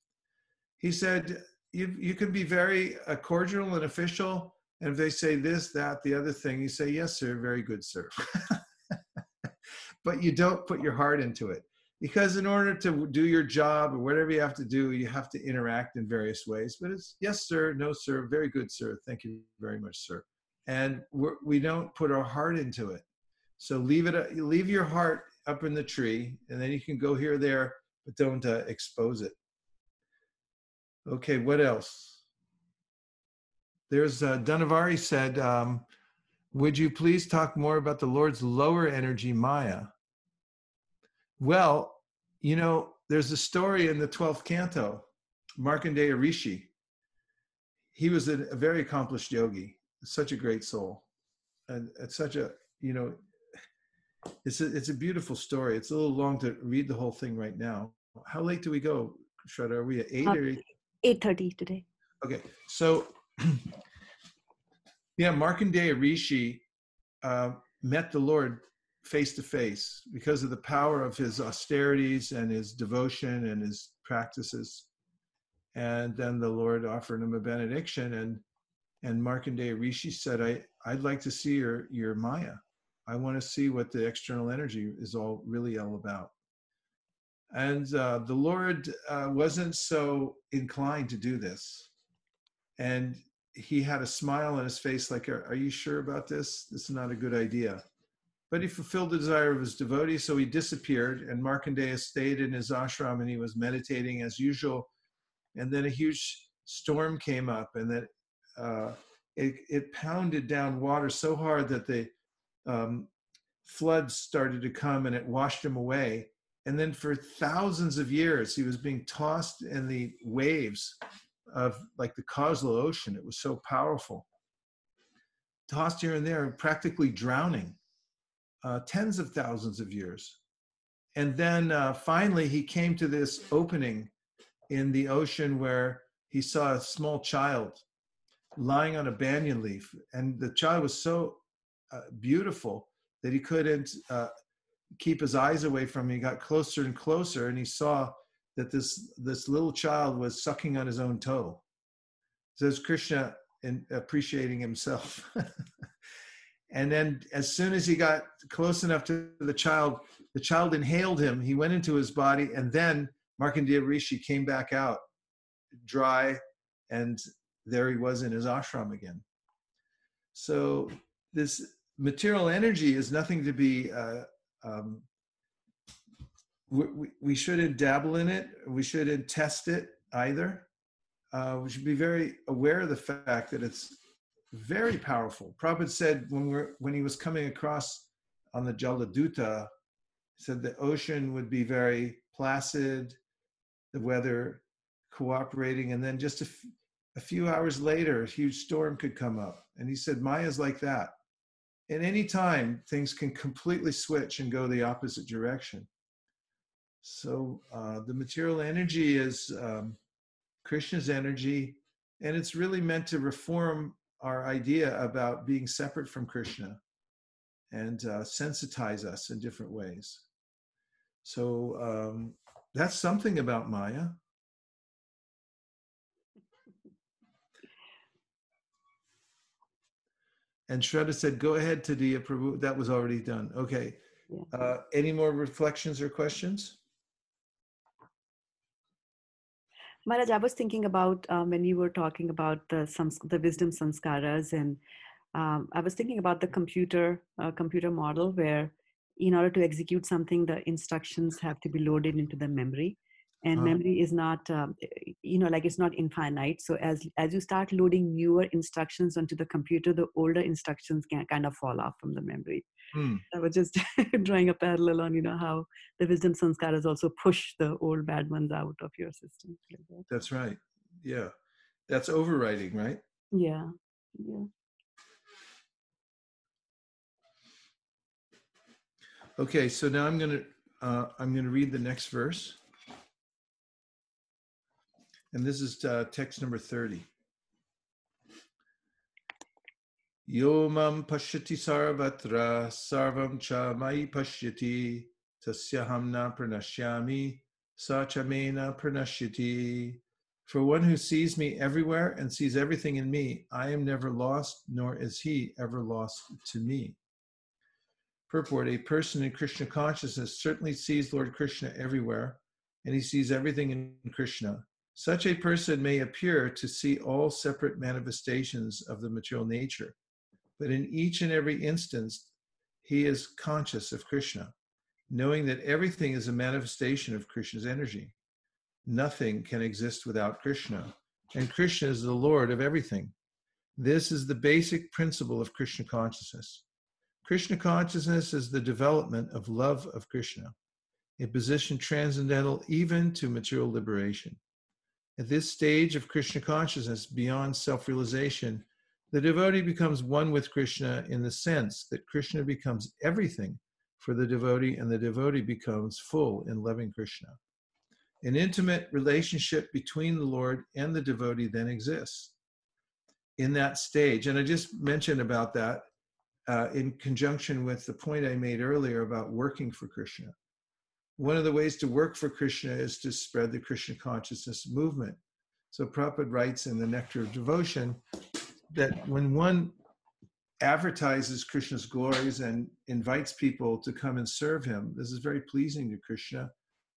he said, you, you can be very uh, cordial and official. And if they say this, that, the other thing, you say, yes, sir, very good, sir. but you don't put your heart into it. Because in order to do your job or whatever you have to do, you have to interact in various ways. But it's yes, sir, no, sir, very good, sir. Thank you very much, sir. And we're, we do not put our heart into it. So leave it, leave your heart up in the tree, and then you can go here there, but don't uh, expose it. Okay, what else? There's uh, Dunavari said, um, would you please talk more about the Lord's lower energy Maya? Well, you know, there's a story in the 12th canto, Markandeya Rishi. He was a, a very accomplished yogi, such a great soul. And it's such a, you know, it's a, it's a beautiful story. It's a little long to read the whole thing right now. How late do we go, Shraddha? Are we at eight or eight? 8.30 today. Okay, so yeah, Markandeya Rishi uh, met the Lord face to face because of the power of his austerities and his devotion and his practices. And then the Lord offered him a benediction, and and Markandeya Rishi said, "I I'd like to see your your Maya. I want to see what the external energy is all really all about." And uh, the Lord uh, wasn't so inclined to do this. And he had a smile on his face, like, are, are, you sure about this? This is not a good idea. But he fulfilled the desire of his devotee, so he disappeared. And Markandeya stayed in his ashram and he was meditating as usual. And then a huge storm came up, and that uh, it, it, pounded down water so hard that the um, floods started to come and it washed him away and then for thousands of years he was being tossed in the waves of like the Causal Ocean. It was so powerful. Tossed here and there, practically drowning, uh, tens of thousands of years. And then uh, finally, he came to this opening in the ocean where he saw a small child lying on a banyan leaf. And the child was so uh, beautiful that he couldn't uh, keep his eyes away from him. He got closer and closer, and he saw that this this little child was sucking on his own toe. Says Krishna, in appreciating himself. and then, as soon as he got close enough to the child, the child inhaled him. He went into his body, and then Markandeya Rishi came back out dry, and there he was in his ashram again. So this material energy is nothing to be. Uh, um, we, we shouldn't dabble in it. We shouldn't test it either. Uh, we should be very aware of the fact that it's very powerful. Prabhupada said when we're when he was coming across on the Jaladuta, said the ocean would be very placid, the weather cooperating, and then just a, a few hours later, a huge storm could come up. And he said Maya's like that. At any time, things can completely switch and go the opposite direction. So uh, the material energy is um, Krishna's energy, and it's really meant to reform our idea about being separate from Krishna and uh, sensitize us in different ways. So um, that's something about Maya. And Shraddha said, go ahead, Tadiya Prabhu. That was already done. Okay. Uh, any more reflections or questions? Maharaj, I was thinking about um, when you were talking about the sams- the wisdom sanskaras, and um, I was thinking about the computer uh, computer model where, in order to execute something, the instructions have to be loaded into the memory, and Ah. memory is not, um, you know, like it's not infinite. So as as you start loading newer instructions onto the computer, the older instructions can kind of fall off from the memory. Hmm. I was just drawing a parallel on, you know, how the wisdom sanskaras also push the old bad ones out of your system. That's right. Yeah. That's overwriting, right? Yeah, yeah. Okay, so now I'm gonna uh, I'm gonna read the next verse, and this is uh, text number thirty. Yomam pashyati sarvatra sarvam cha mai pashyati tasyaham na pranashyami sa cha me na pranashyati. For one who sees me everywhere and sees everything in me, I am never lost, nor is he ever lost to me. Purport A person in Krishna consciousness certainly sees Lord Krishna everywhere, and he sees everything in Krishna. Such a person may appear to see all separate manifestations of the material nature, but in each and every instance, he is conscious of Krishna, knowing that everything is a manifestation of Krishna's energy. Nothing can exist without Krishna, and Krishna is the Lord of everything. This is the basic principle of Krishna consciousness. Krishna consciousness is the development of love of Krishna, a position transcendental even to material liberation. At this stage of Krishna consciousness, beyond self realization, the devotee becomes one with Krishna in the sense that Krishna becomes everything for the devotee, and the devotee becomes full in loving Krishna. An intimate relationship between the Lord and the devotee then exists. In that stage, and I just mentioned about that uh, in conjunction with the point I made earlier about working for Krishna. One of the ways to work for Krishna is to spread the Krishna consciousness movement. So Prabhupada writes in the Nectar of Devotion that when one advertises Krishna's glories and invites people to come and serve him, this is very pleasing to Krishna.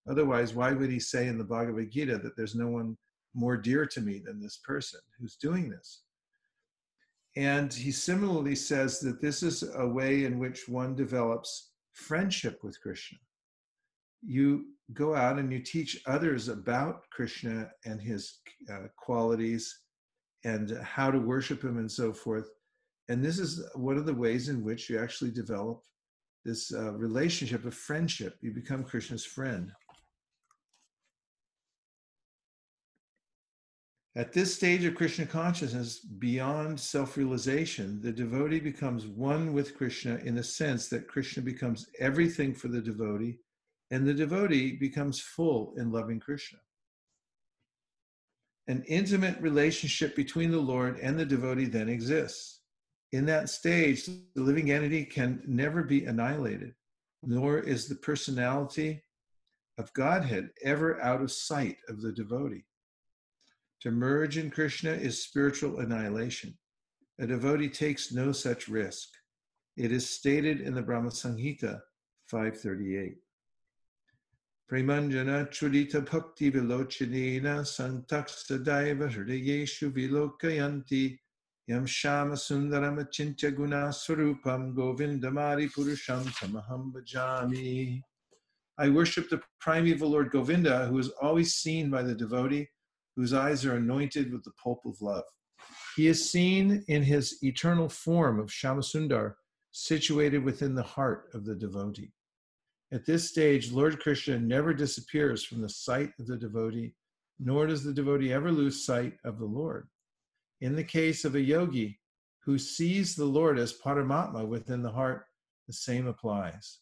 Otherwise, why would he say in the Bhagavad Gita that there's no one more dear to me than this person who's doing this? And he similarly says that this is a way in which one develops friendship with Krishna. You go out and you teach others about Krishna and his uh, qualities and how to worship him and so forth. And this is one of the ways in which you actually develop this uh, relationship of friendship. You become Krishna's friend. At this stage of Krishna consciousness, beyond self realization, the devotee becomes one with Krishna in the sense that Krishna becomes everything for the devotee, and the devotee becomes full in loving Krishna. An intimate relationship between the Lord and the devotee then exists. In that stage, the living entity can never be annihilated, nor is the personality of Godhead ever out of sight of the devotee. To merge in Krishna is spiritual annihilation. A devotee takes no such risk. It is stated in the Brahma Samhita 538. Premanjana Chudita Bhakti Vilochanina Santaksadaiva Hridayeshu Vilokayanti Yam Shama Sundaram Achintya Guna Swarupam Govindamari Purusham Tamaham Bhajami. I worship the primeval Lord Govinda, who is always seen by the devotee, whose eyes are anointed with the pulp of love. He is seen in his eternal form of Shamasundar, situated within the heart of the devotee. At this stage, Lord Krishna never disappears from the sight of the devotee, nor does the devotee ever lose sight of the Lord. In the case of a yogi who sees the Lord as Paramatma within the heart, the same applies.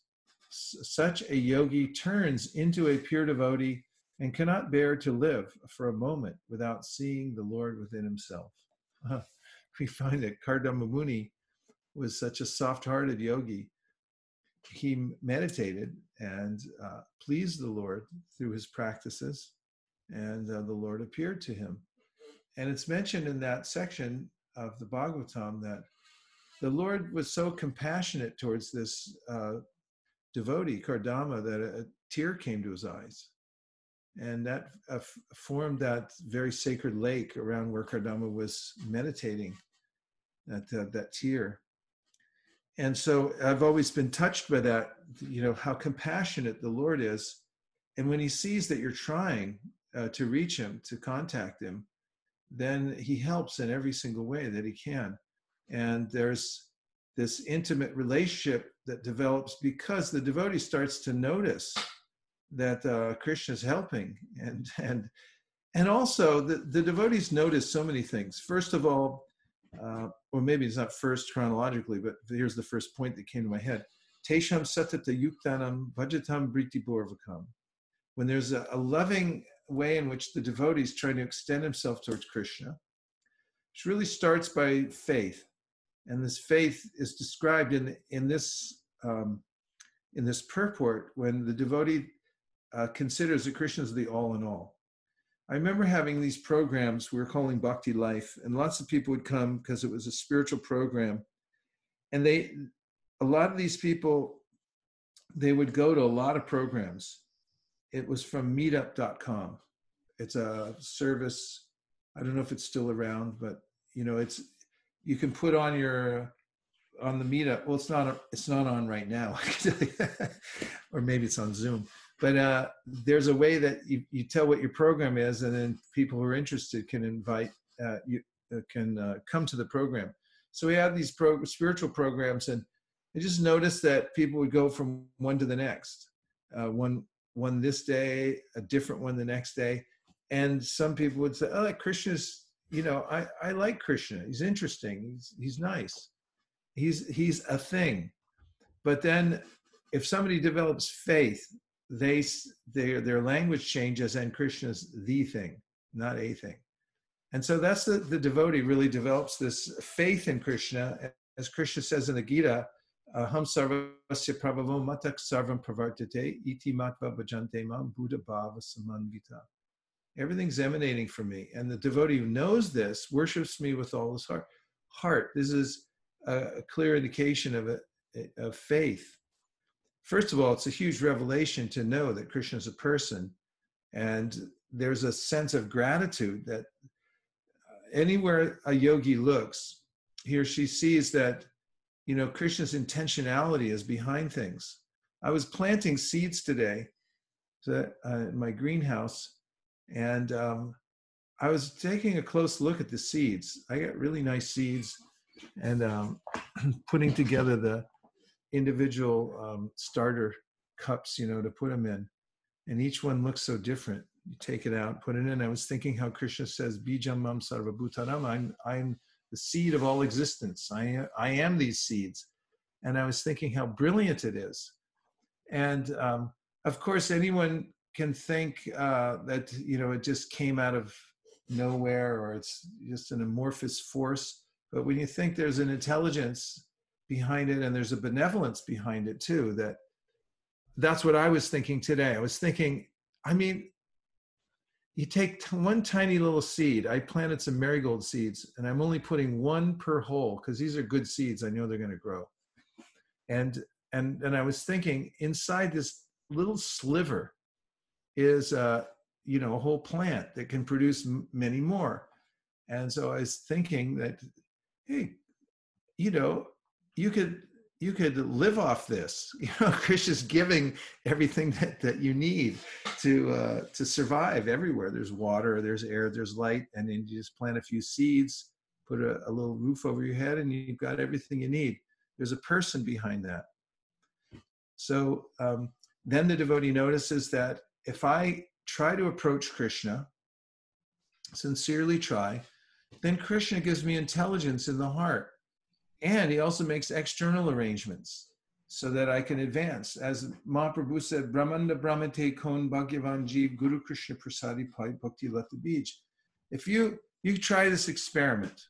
S- Such a yogi turns into a pure devotee and cannot bear to live for a moment without seeing the Lord within himself. we find that Kardama Muni was such a soft hearted yogi. He meditated and uh, pleased the Lord through his practices, and uh, the Lord appeared to him. And it's mentioned in that section of the Bhagavatam that the Lord was so compassionate towards this uh, devotee, Kardama, that a, a tear came to his eyes. And that uh, formed that very sacred lake around where Kardama was meditating, that, uh, that tear. And so I've always been touched by that, you know, how compassionate the Lord is. And when he sees that you're trying uh, to reach him, to contact him, then he helps in every single way that he can. And there's this intimate relationship that develops because the devotee starts to notice that uh, Krishna is helping, and and and also the, the devotees notice so many things. First of all, uh, or maybe it's not first chronologically, but here's the first point that came to my head: Tesham satata yuktanam bhajatam briti borvakam. When there's a, a loving way in which the devotee is trying to extend himself towards Krishna, which really starts by faith, and this faith is described in in this um, in this purport when the devotee uh, considers that Krishna is the all in all. I remember having these programs we were calling Bhakti Life, and lots of people would come because it was a spiritual program, and they a lot of these people they would go to a lot of programs. It was from meetup.com it's a service i don't know if it's still around but you know it's you can put on your on the meetup well it's not it's not on right now or maybe it's on zoom but uh, there's a way that you, you tell what your program is and then people who are interested can invite uh, you uh, can uh, come to the program. So we have these pro- spiritual programs and i just noticed that people would go from one to the next. Uh, one one this day a different one the next day. And some people would say oh krishna's you know i i like krishna. He's interesting. He's he's nice. He's he's a thing. But then if somebody develops faith they their their language changes and krishna is the thing not a thing. And so that's the the devotee really develops this faith in krishna. As krishna says in the gita aham sarvasya prabhavo matak sarvam pravartate iti matva bhajante mam buddha bhava samanvita. Everything's emanating from me. And the devotee who knows this worships me with all his heart. Heart this is a clear indication of a, of faith first of all it's a huge revelation to know that krishna is a person and there's a sense of gratitude that uh, anywhere a yogi looks he or she sees that you know krishna's intentionality is behind things i was planting seeds today uh, in my greenhouse and um, I was taking a close look at the seeds. I got really nice seeds, and um, putting together the individual um, starter cups, you know, to put them in, and each one looks so different. You take it out, put it in. I was thinking how Krishna says, "Bijam mam sarvabhutaram." I'm I'm the seed of all existence. I am, I am these seeds, and I was thinking how brilliant it is, and um, of course anyone can think uh, that you know it just came out of nowhere or it's just an amorphous force but when you think there's an intelligence behind it and there's a benevolence behind it too that that's what i was thinking today i was thinking i mean you take t- one tiny little seed i planted some marigold seeds and i'm only putting one per hole because these are good seeds i know they're going to grow and and and i was thinking inside this little sliver is uh, you know a whole plant that can produce m- many more. And so I was thinking that, hey, you know, you could you could live off this. You know, Krishna's giving everything that, that you need to uh, to survive everywhere. There's water, there's air, there's light, and then you just plant a few seeds, put a, a little roof over your head, and you've got everything you need. There's a person behind that. So um, then the devotee notices that if I try to approach Krishna, sincerely try, then Krishna gives me intelligence in the heart. And he also makes external arrangements so that I can advance. As Mahaprabhu said, Brahmanda Brahmate Kon Bhagyavan Jeev Guru Krishna Prasadi Pai Bhakti Lata Bij. If you you try this experiment,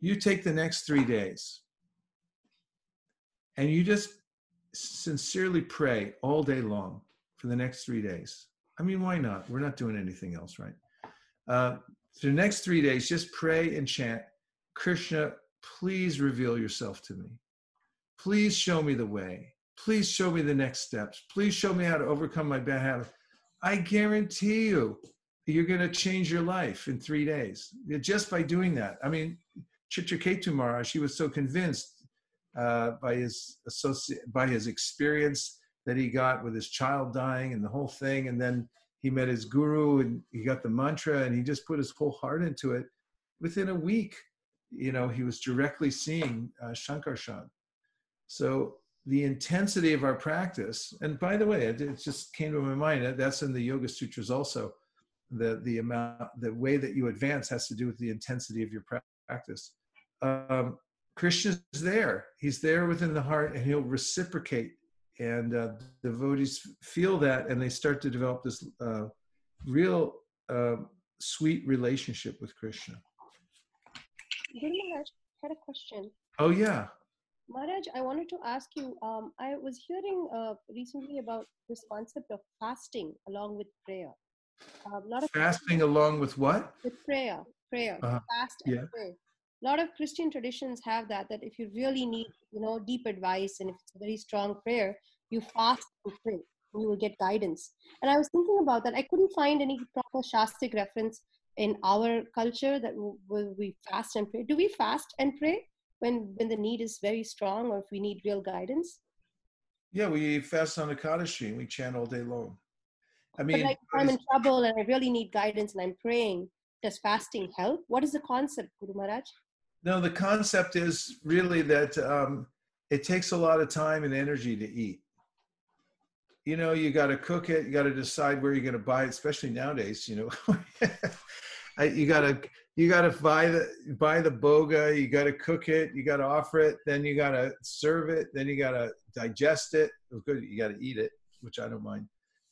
you take the next three days and you just sincerely pray all day long for the next three days. I mean, why not? We're not doing anything else, right? Uh, for the next three days, just pray and chant, Krishna, please reveal yourself to me. Please show me the way. Please show me the next steps. Please show me how to overcome my bad habit. I guarantee you, you're going to change your life in three days just by doing that. I mean, Chitraketu Maharaj, he was so convinced uh, by his associate, by his experience that he got with his child dying and the whole thing, and then he met his guru and he got the mantra and he just put his whole heart into it. Within a week, you know, he was directly seeing uh, Shankarshan. So the intensity of our practice, and by the way, it, it just came to my mind. That's in the Yoga Sutras also. The the amount, the way that you advance has to do with the intensity of your practice. Um, Krishna's there. He's there within the heart, and he'll reciprocate. And uh, devotees feel that, and they start to develop this uh, real uh, sweet relationship with Krishna. Guru Maharaj, I had a question. Oh yeah. Maharaj, I wanted to ask you. Um, I was hearing uh, recently about this concept of fasting along with prayer. A lot of Fasting along with what? with prayer, prayer, Uh-huh. fast and Yeah. pray. A lot of Christian traditions have that. That if you really need, you know, deep advice and if it's a very strong prayer, you fast and pray, and you will get guidance. And I was thinking about that. I couldn't find any proper Shastric reference in our culture that will we fast and pray. Do we fast and pray when when the need is very strong, or if we need real guidance? Yeah, we fast on Ekadashi and we chant all day long. I mean, like I'm in trouble and I really need guidance and I'm praying, does fasting help? What is the concept, Guru Maharaj? no, the concept is really that um, it takes a lot of time and energy to eat. You know, you got to cook it. You got to decide where you're going to buy it, especially nowadays. You know, you got to you got to buy the buy the bhoga. You got to cook it. You got to offer it. Then you got to serve it. Then you got to digest it. Well, good. You got to eat it, which I don't mind.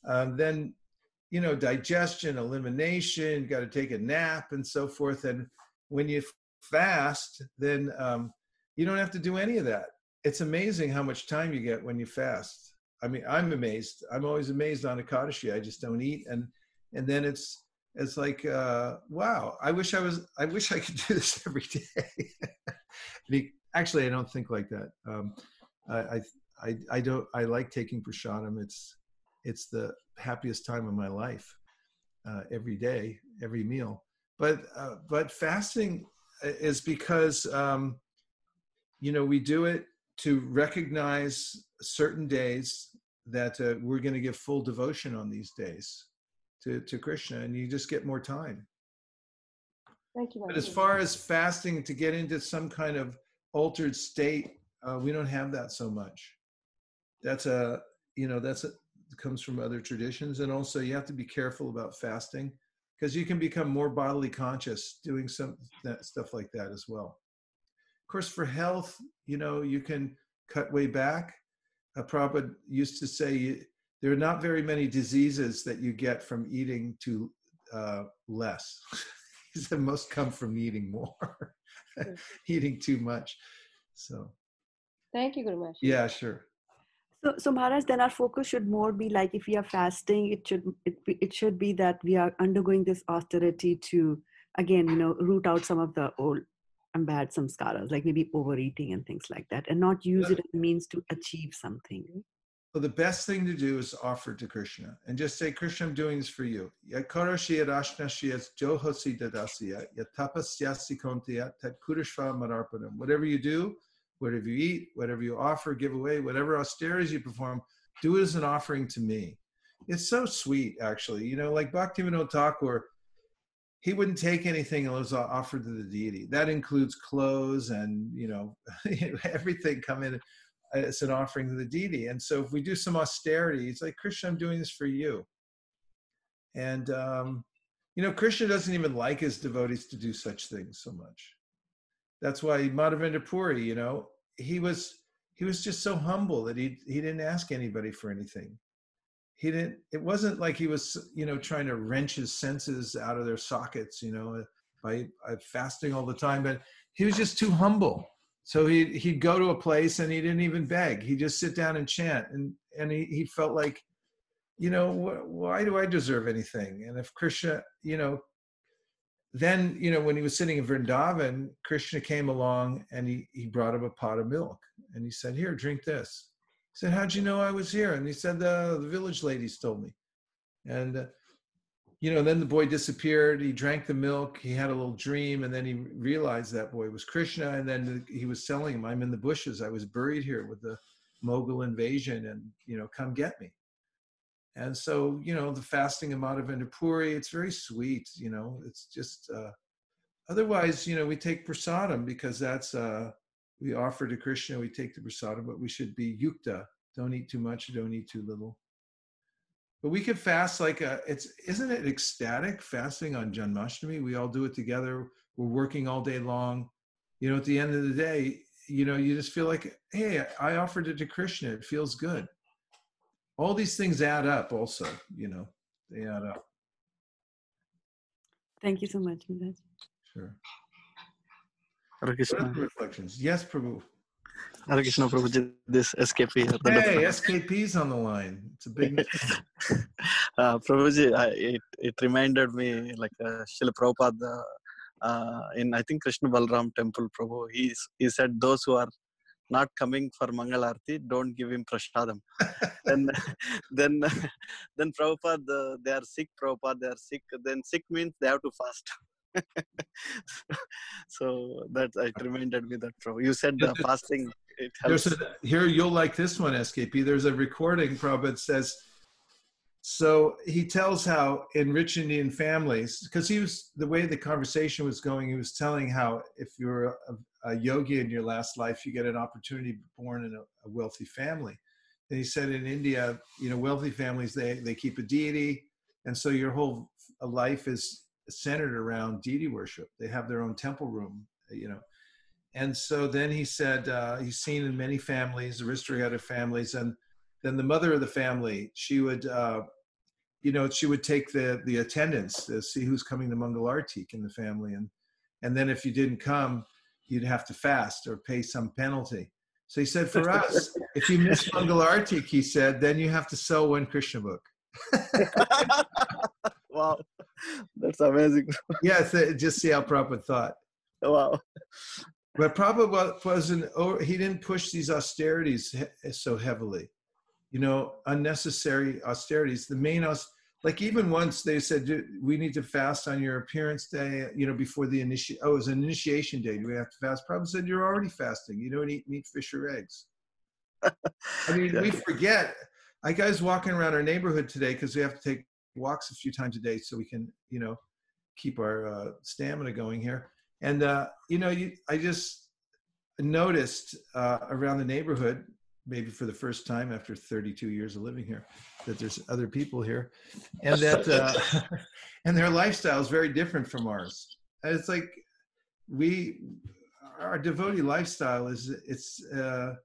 Um, then you know digestion elimination got to take a nap and so forth and when you fast then um, you don't have to do any of that it's amazing how much time you get when you fast i mean i'm amazed. I'm always amazed on a ekadashi i just don't eat. And and then it's it's like uh, wow i wish i was i wish i could do this every day. Be- actually i don't think like that. Um, I, I i don't i like taking prasadam. It's it's the happiest time of my life uh, every day every meal. But uh, but fasting is because um, you know we do it to recognize certain days that uh, we're going to give full devotion on these days to, to krishna and you just get more time. Thank you. but as far as fasting to get into some kind of altered state uh, we don't have that so much. That's a you know that's a comes from other traditions and also you have to be careful about fasting because you can become more bodily conscious doing some that stuff like that as well. Of course for health you know you can cut way back uh, Prabhupada used to say there are not very many diseases that you get from eating too uh, less. He said most come from eating more eating too much. So. Thank you, Guru Maharaj. yeah sure. So, so Maharaj, then our focus should more be like if we are fasting, it should it, be- it should be that we are undergoing this austerity to again, you know, root out some of the old and bad some samskaras, like maybe overeating and things like that, and not use it as a means to achieve something. Well, the best thing to do is offer to Krishna and just say, Krishna, I'm doing this for you. Yakarashya rashnashya johosi dadasya yatapasyasi kontiya tatkurishva mararpanam. Whatever you do, whatever you eat, whatever you offer, give away, whatever austerities you perform, do it as an offering to me. It's so sweet, actually. You know, like Bhaktivinoda Thakur, he wouldn't take anything unless offered to the deity. That includes clothes and, you know, everything come in as an offering to the deity. And so if we do some austerity, it's like, Krishna, I'm doing this for you. And, um, you know, Krishna doesn't even like his devotees to do such things so much. That's why Madhavendra Puri, you know, he was he was just so humble that he he didn't ask anybody for anything. He didn't. It wasn't like he was, you know, trying to wrench his senses out of their sockets, you know, by, by fasting all the time. But he was just too humble so he he'd go to a place and he didn't even beg. He'd just sit down and chant, and and he, he felt like, you know, wh- why do I deserve anything? And if Krishna, you know, then you know when he was sitting in Vrindavan, Krishna came along and he he brought him a pot of milk, and he said, "Here, drink this." Said, "How'd you know I was here?" And he said, "The, the village ladies told me." And uh, you know, then the boy disappeared. He drank the milk. He had a little dream, and then he realized that boy was Krishna. And then he was telling him, "I'm in the bushes. I was buried here with the Mughal invasion, and you know, come get me." And so, you know, the fasting of Madhavendra it's very sweet. You know, it's just. Uh, otherwise, you know, we take prasadam because that's uh, we offer to Krishna. We take the prasada, but we should be yukta. Don't eat too much. Don't eat too little. But we could fast like a, it's isn't it ecstatic fasting on Janmashtami? We all do it together. We're working all day long. You know, at the end of the day, you know, you just feel like, hey, I offered it to Krishna. It feels good. All these things add up also, you know, they add up. Thank you so much, Maharaj. Sure. Hare Krishna. reflections? Yes, Prabhu. Hare Krishna Prabhuji, this SKP. Hey. SKP's on the line. It's a big uh, Prabhuji, I, it, it reminded me like uh, Srila Prabhupada uh, in I think Krishna Balram temple, Prabhu. He, he said, Those who are not coming for Mangalarti, don't give him prasadam. then, then, then Prabhupada, they are sick, Prabhupada, they are sick. Then sick means they have to fast. so that it reminded me that Prabhu. You said the fasting, it helps. There's a, here, you'll like this one, SKP. There's a recording, Prabhupada says, so he tells how in rich Indian families, because he was, the way the conversation was going, he was telling how if you're a, a yogi in your last life, you get an opportunity born in a, a wealthy family. And he said in India, you know, wealthy families, they, they keep a deity. And so your whole life is centered around deity worship. They have their own temple room, you know. And so then he said uh, he's seen in many families, aristocratic families, and then the mother of the family, she would, uh, you know, she would take the the attendance to see who's coming to Mangalartik in the family, and and then if you didn't come, you'd have to fast or pay some penalty. So he said, for us, if you miss Mangalartik, he said, then you have to sell one Krishna book. wow, that's amazing. Yes, just see how Prabhupada thought. wow. But Prabhupada wasn't, he didn't push these austerities so heavily. You know, unnecessary austerities. The main, like even once they said, we need to fast on your appearance day, you know, before the initiation. Oh, it was an initiation day. Do we have to fast? Prabhupada said, you're already fasting. You don't eat meat, fish, or eggs. I mean, we forget. I guys walking around our neighborhood today because we have to take walks a few times a day so we can, you know, keep our uh, stamina going here. And uh, you know, you, I just noticed uh, around the neighborhood, maybe for the first time after 32 years of living here, that there's other people here, and that uh, and their lifestyle is very different from ours. And it's like we, our devotee lifestyle is it's uh,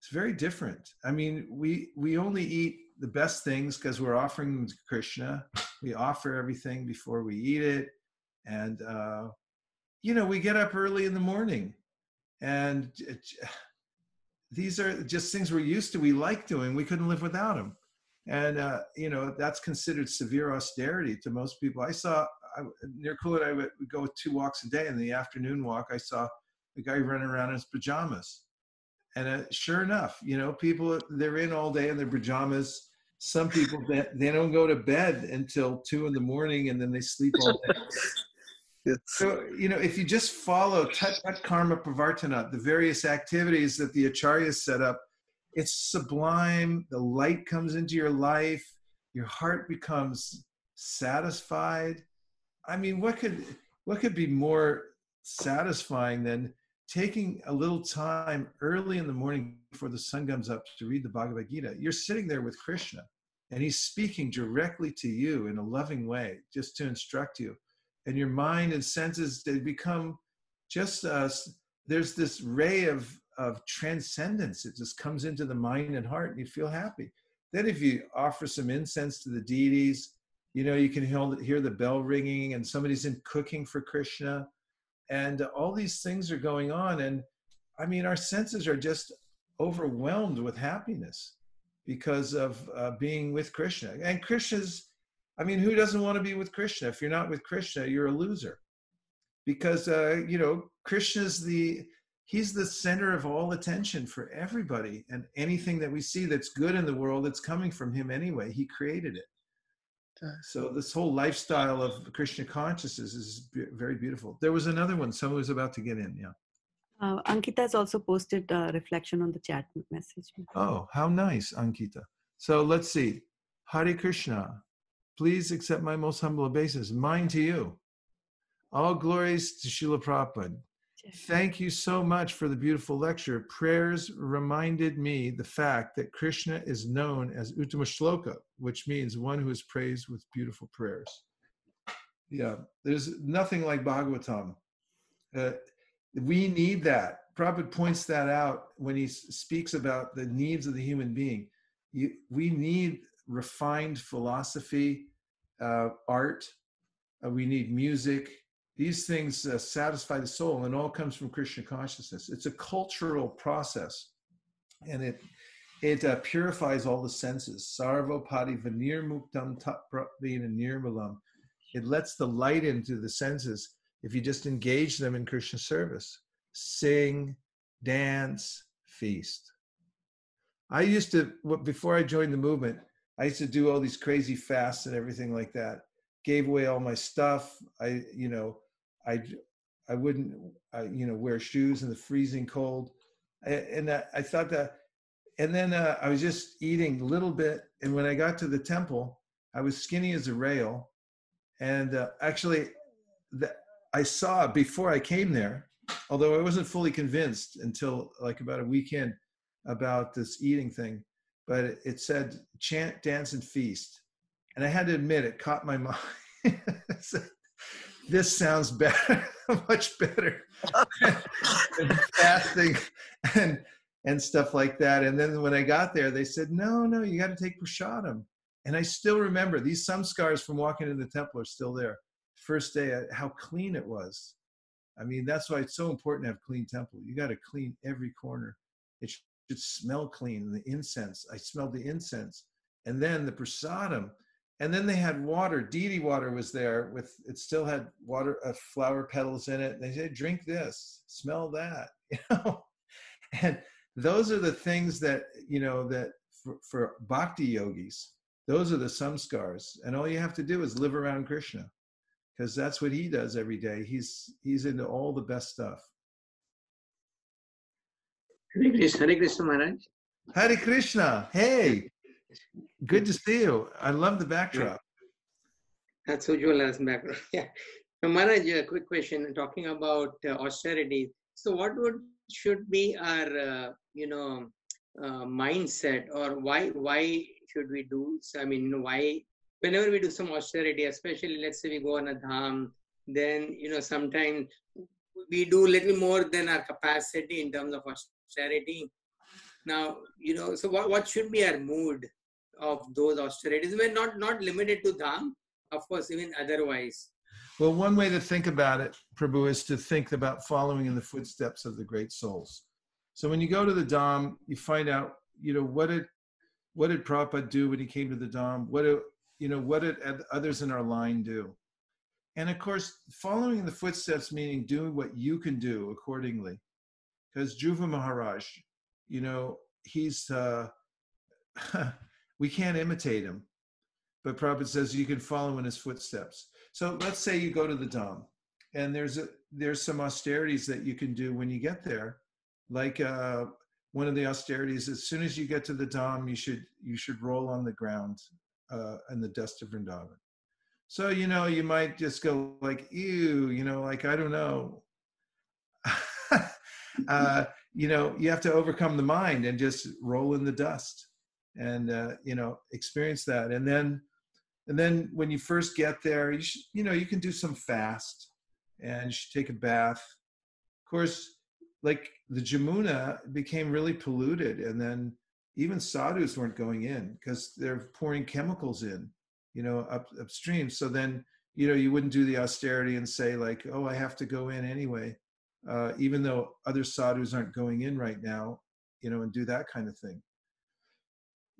it's very different. I mean, we we only eat the best things because we're offering them to Krishna. We offer everything before we eat it, and uh, you know, we get up early in the morning, and it, these are just things we're used to. We like doing. We couldn't live without them, and uh, you know that's considered severe austerity to most people. I saw I, near Kulit, I would go two walks a day. In the afternoon walk, I saw a guy running around in his pajamas And uh, sure enough, you know, people they're in all day in their pajamas. Some people they, they don't go to bed until two in the morning, and then they sleep all day. So, you know, if you just follow Tat Tat Karma Pravartana, the various activities that the Acharyas set up, it's sublime. The light comes into your life, your heart becomes satisfied. I mean, what could what could be more satisfying than taking a little time early in the morning before the sun comes up to read the Bhagavad Gita? You're sitting there with Krishna, and he's speaking directly to you in a loving way, just to instruct you. And your mind and senses they become just uh, there's this ray of of transcendence. It just comes into the mind and heart and you feel happy. Then if you offer some incense to the deities you know you can hear the bell ringing and somebody's in cooking for krishna and all these things are going on and i mean our senses are just overwhelmed with happiness because of uh, being with krishna and krishna's I mean, who doesn't want to be with Krishna? If you're not with Krishna, you're a loser. Because, uh, you know, Krishna's the, he's the center of all attention for everybody. And anything that we see that's good in the world, it's coming from him anyway. He created it. So this whole lifestyle of Krishna consciousness is very beautiful. There was another one. Someone was about to get in. Yeah. Uh, Ankita has also posted a reflection on the chat message. Oh, how nice, Ankita. So let's see. Hare Krishna. Please accept my most humble obeisance. Mine to you. All glories to Srila Prabhupada. Thank you so much for the beautiful lecture. Prayers reminded me the fact that Krishna is known as Uttama Shloka, which means one who is praised with beautiful prayers. Yeah, there's nothing like Bhagavatam. Uh, we need that. Prabhupada points that out when he speaks about the needs of the human being. You, we need refined philosophy, uh, art. Uh, we need music. These things uh, satisfy the soul, and all comes from Krishna consciousness. It's a cultural process, and it it uh, purifies all the senses. Sarvopati vanir muktam tatpravina nirmalam. It lets the light into the senses if you just engage them in Krishna service. Sing, dance, feast. I used to, before I joined the movement, I used to do all these crazy fasts and everything like that. Gave away all my stuff. I, you know, I, I wouldn't, I, you know, wear shoes in the freezing cold. I, and I, I, thought that, and then uh, I was just eating a little bit. And when I got to the temple, I was skinny as a rail. And uh, actually, the, I saw before I came there, although I wasn't fully convinced until like about a weekend about this eating thing but it said chant, dance, and feast. And I had to admit, it caught my mind. This sounds better, much better than fasting and and stuff like that. And then when I got there, they said, no, no, you got to take prasadam. And I still remember these samskars from walking into the temple are still there. First day, uh, how clean it was. I mean, that's why it's so important to have clean temple. You got to clean every corner. It should smell clean. The incense, I smelled the incense. And then the prasadam. And then they had water. Deity water was there with, it still had water, uh, flower petals in it. They said, drink this, smell that, you know? And those are the things that, you know, that for, for bhakti yogis, those are the samskars. And all you have to do is live around Krishna because that's what he does every day. He's, he's into all the best stuff. Hare Krishna, Hare Krishna Maharaj. Hare Krishna. Hey, good to see you. I love the backdrop. That's Ujjwala's background. Yeah. So Maharaj, a quick question talking about uh, austerity. So what would should be our uh, you know uh, mindset or why why should we do so, I mean why whenever we do some austerity, especially let's say we go on a dham, then you know sometimes we do little more than our capacity in terms of austerity. Now, you know, so what, what should be our mood of those austerities? We're not, not limited to Dham, of course, even otherwise. Well, one way to think about it, Prabhu, is to think about following in the footsteps of the great souls. So when you go to the Dham, you find out, you know, what did what did Prabhupada do when he came to the Dham? What do you know, what did others in our line do? And of course, following in the footsteps meaning doing what you can do accordingly. Because Dhruva Maharaj, you know, he's, uh, we can't imitate him. But Prabhupada says you can follow in his footsteps. So let's say you go to the Dham and there's a, there's some austerities that you can do when you get there. Like uh, one of the austerities, as soon as you get to the Dham, you should, you should roll on the ground uh, in the dust of Vrindavan. So, you know, you might just go like, ew, you know, like, I don't know. uh, you know, you have to overcome the mind and just roll in the dust and, uh, you know, experience that. And then, and then when you first get there, you should, you know, you can do some fast and you should take a bath. Of course, like the Jamuna became really polluted and then even sadhus weren't going in because they're pouring chemicals in, you know, up upstream. So then, you know, you wouldn't do the austerity and say like, oh, I have to go in anyway, uh, even though other sadhus aren't going in right now, you know, and do that kind of thing.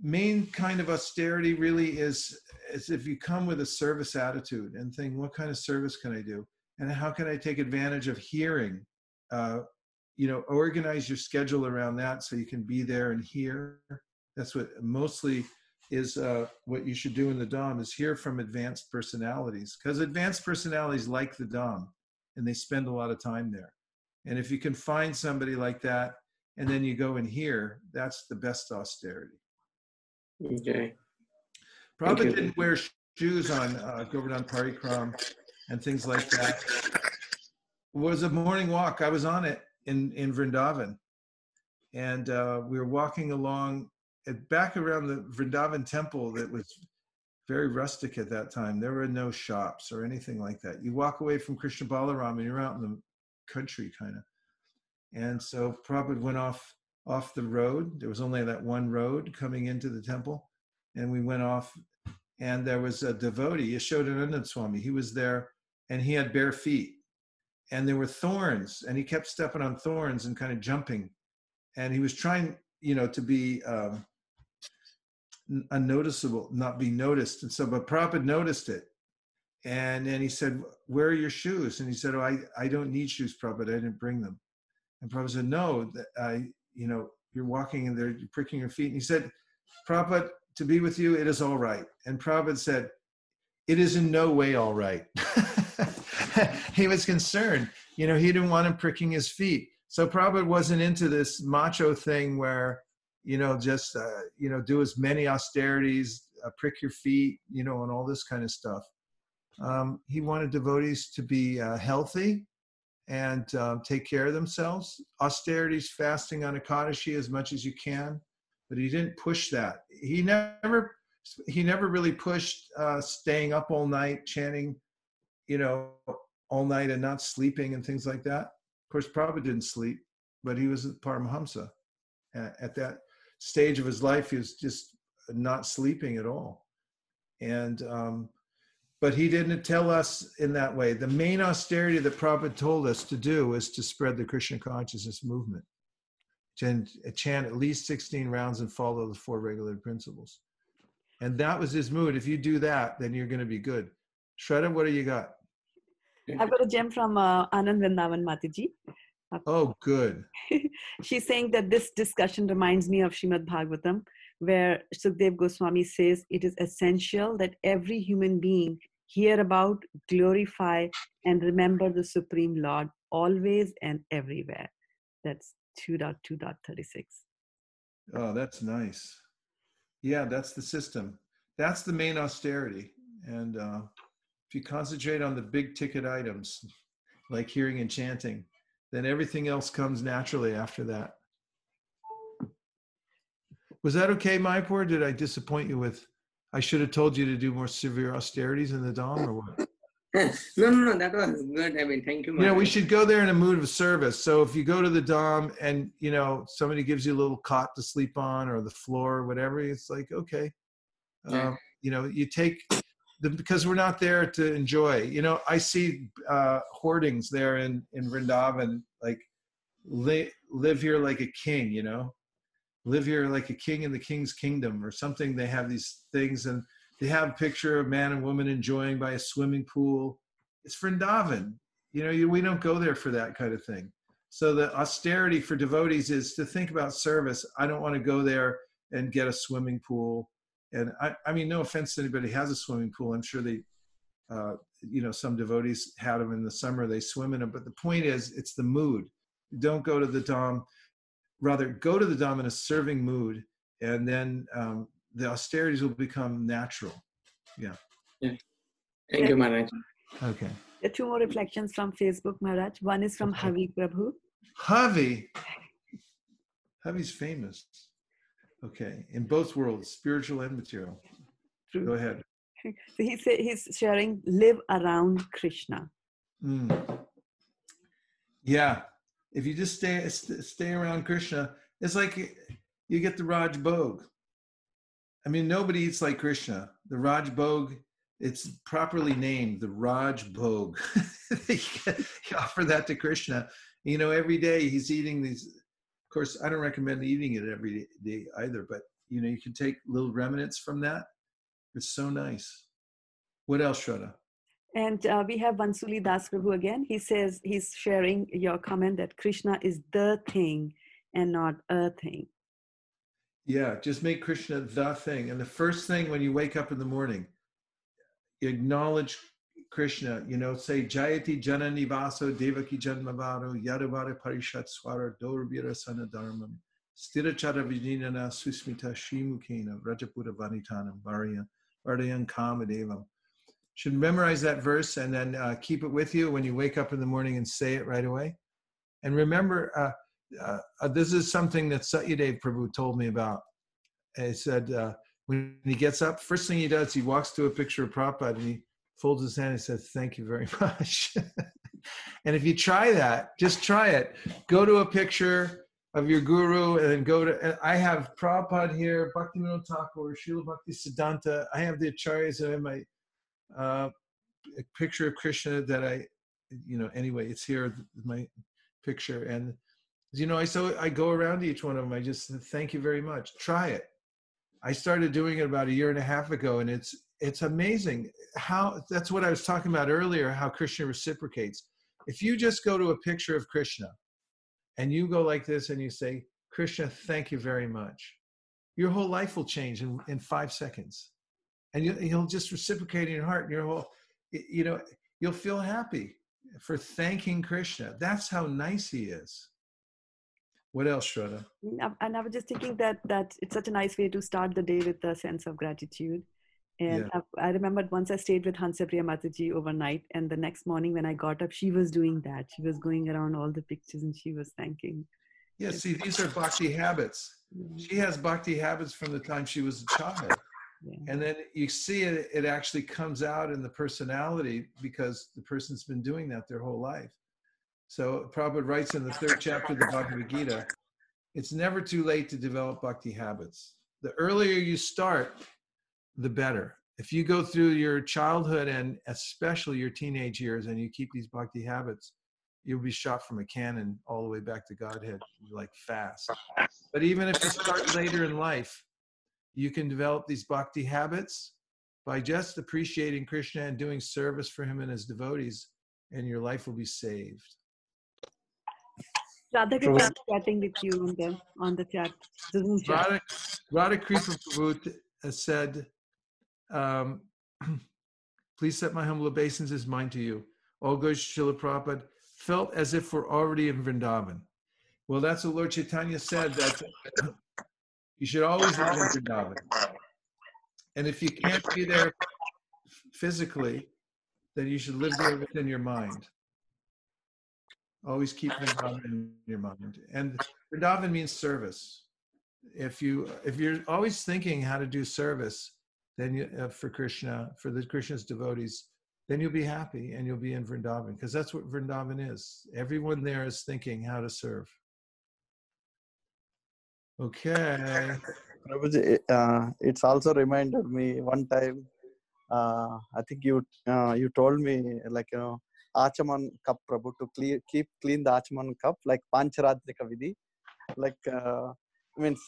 Main kind of austerity really is is if you come with a service attitude and think, what kind of service can I do, and how can I take advantage of hearing uh, you know organize your schedule around that so you can be there and hear? That's what mostly is uh, what you should do in the dham is hear from advanced personalities because advanced personalities like the dham and they spend a lot of time there. And if you can find somebody like that and then you go and hear that's the best austerity Okay. Prabhupada didn't wear shoes on uh, Govardhan Parikram and things like that. It was a morning walk. I was on it in, in Vrindavan. And uh, we were walking along at, back around the Vrindavan temple that was very rustic at that time. There were no shops or anything like that. You walk away from Krishna Balaram and you're out in the country kind of. And so Prabhupada went off off the road. There was only that one road coming into the temple. And we went off and there was a devotee, Yashodananda Swami. He was there and he had bare feet and there were thorns and he kept stepping on thorns and kind of jumping and he was trying you know to be um, unnoticeable not be noticed and so but Prabhupada noticed it and then he said where are your shoes and he said oh i, I don't need shoes Prabhupada i didn't bring them and Prabhupada said no i you know you're walking and they're pricking your feet and he said Prabhupada to be with you it is all right and Prabhupada said it is in no way all right he was concerned. You know, he didn't want him pricking his feet. So Prabhupada wasn't into this macho thing where, you know, just, uh, you know, do as many austerities, uh, prick your feet, you know, and all this kind of stuff. Um, he wanted devotees to be uh, healthy and um, take care of themselves. Austerities, fasting on Ekadashi as much as you can, but he didn't push that. He never, he never really pushed uh, staying up all night chanting you know, all night and not sleeping and things like that. Of course, Prabhupada didn't sleep, but he was a Paramahamsa. At that stage of his life, he was just not sleeping at all. And, um, but he didn't tell us in that way. The main austerity that Prabhupada told us to do is to spread the Krishna consciousness movement, to chant at least 16 rounds and follow the four regular principles. And that was his mood. If you do that, then you're going to be good. Shraddha, what do you got? I've got a gem from uh, Anand Vrindavan Mataji. Oh, good. She's saying that this discussion reminds me of Shrimad Bhagavatam, where Sukdev Goswami says it is essential that every human being hear about, glorify, and remember the Supreme Lord always and everywhere. That's 2.2.36. Oh, that's nice. Yeah, that's the system. That's the main austerity. And uh, if you concentrate on the big ticket items, like hearing and chanting, then everything else comes naturally after that. Was that okay, Mayapur? Did I disappoint you with? I should have told you to do more severe austerities in the Dham or what? no, no, no, that was good. I mean, thank you. You know, we should go there in a mood of service. So if you go to the Dham and you know somebody gives you a little cot to sleep on or the floor or whatever, it's like okay, Yeah. um, you know, you take the, because we're not there to enjoy. You know, I see uh, hoardings there in in Vrindavan, like li- live here like a king. You know, live here like a king in the king's kingdom or something. They have these things and they have a picture of man and woman enjoying by a swimming pool. It's Vrindavan. You know, we don't go there for that kind of thing. So the austerity for devotees is to think about service. I don't want to go there and get a swimming pool. And I, I mean, no offense to anybody has a swimming pool. I'm sure they, uh, you know, some devotees had them in the summer. They swim in them. But the point is, it's the mood. Don't go to the dham. Rather, go to the dham in a serving mood, and then um, the austerities will become natural. Yeah. Thank you, Maharaj. Okay. There are two more reflections from Facebook, Maharaj. One is from Okay. Havi Prabhu. Javi. Javi's famous. Okay. In both worlds, spiritual and material. Go ahead. So he say, he's sharing live around Krishna. Mm. Yeah. If you just stay stay around Krishna, it's like you get the Raj Bhog. I mean, nobody eats like Krishna. The Raj Bhog, it's properly named the Raj Bhog. you offer that to Krishna. You know, every day he's eating these. Of course, I don't recommend eating it every day either, but you know, you can take little remnants from that. It's so nice. What else, Shraddha? And uh, we have Vansuli Das Prabhu again. He says he's sharing your comment that Krishna is the thing and not a thing. Yeah, just make Krishna the thing. And the first thing when you wake up in the morning, acknowledge Krishna, you know, say Jayati Janani Vaso Devaki Janmavaro Yadavara Parishat Swara Dorvira Sana Dharmam Stirachara Vijinana Susmita Shimukena Rajapura Vanitanam Varya Vardayan Kamadevam. Should memorize that verse and then uh, keep it with you when you wake up in the morning and say it right away. And remember, uh, uh, uh, this is something that Satyadev Prabhu told me about. He said uh, when he gets up, first thing he does, he walks to a picture of Prabhupada and he folds his hand and says, "Thank you very much." and if you try that, just try it. Go to a picture of your guru and then go to. I have Prabhupada here, Bhaktivinoda Thakur, Srila Bhakti Siddhanta. I have the acharyas I have my uh, a picture of Krishna that I, you know. Anyway, it's here, my picture and you know, I so I go around each one of them. I just said, thank you very much. Try it. I started doing it about a year and a half ago, and it's it's amazing how that's what I was talking about earlier. How Krishna reciprocates. If you just go to a picture of Krishna, and you go like this, and you say, Krishna, thank you very much, your whole life will change in in five seconds, and you, he'll just reciprocate in your heart. And your whole, you know, you'll feel happy for thanking Krishna. That's how nice he is. What else, Shraddha? Mm, And I was just thinking that that it's such a nice way to start the day with a sense of gratitude. And Yeah. I, I remembered once I stayed with Hansapriya Mataji overnight, and the next morning when I got up, she was doing that. She was going around all the pictures and she was thanking. Yeah, see, these are bhakti habits. Yeah, She has bhakti habits from the time she was a child. Yeah. And then you see it, it actually comes out in the personality because the person's been doing that their whole life. So Prabhupada writes in the third chapter of the Bhagavad Gita, it's never too late to develop bhakti habits. The earlier you start, the better. If you go through your childhood and especially your teenage years and you keep these bhakti habits, you'll be shot from a cannon all the way back to Godhead like fast. But even if you start later in life, you can develop these bhakti habits by just appreciating Krishna and doing service for him and his devotees, and your life will be saved. Radha True. Krishna chatting with you on the on the chat. Zoom. Radha, Radha Kripa Prabhu said, um, Please set my humble obeisances mine to you. All good Srila Prabhupada felt as if we're already in Vrindavan. Well, that's what Lord Chaitanya said, that you should always live in Vrindavan. And if you can't be there physically, then you should live there within your mind. Always keep Vrindavan in your mind. And Vrindavan means service. If you if you're always thinking how to do service, then you, uh, for Krishna, for the Krishna's devotees, then you'll be happy and you'll be in Vrindavan because that's what Vrindavan is. Everyone there is thinking how to serve. Okay. Uh, it's also reminded me one time. Uh, I think you uh, you told me like you know Achaman cup Prabhu to clear, keep clean the Achaman cup like Pancharatrika Vidhi. Like uh, means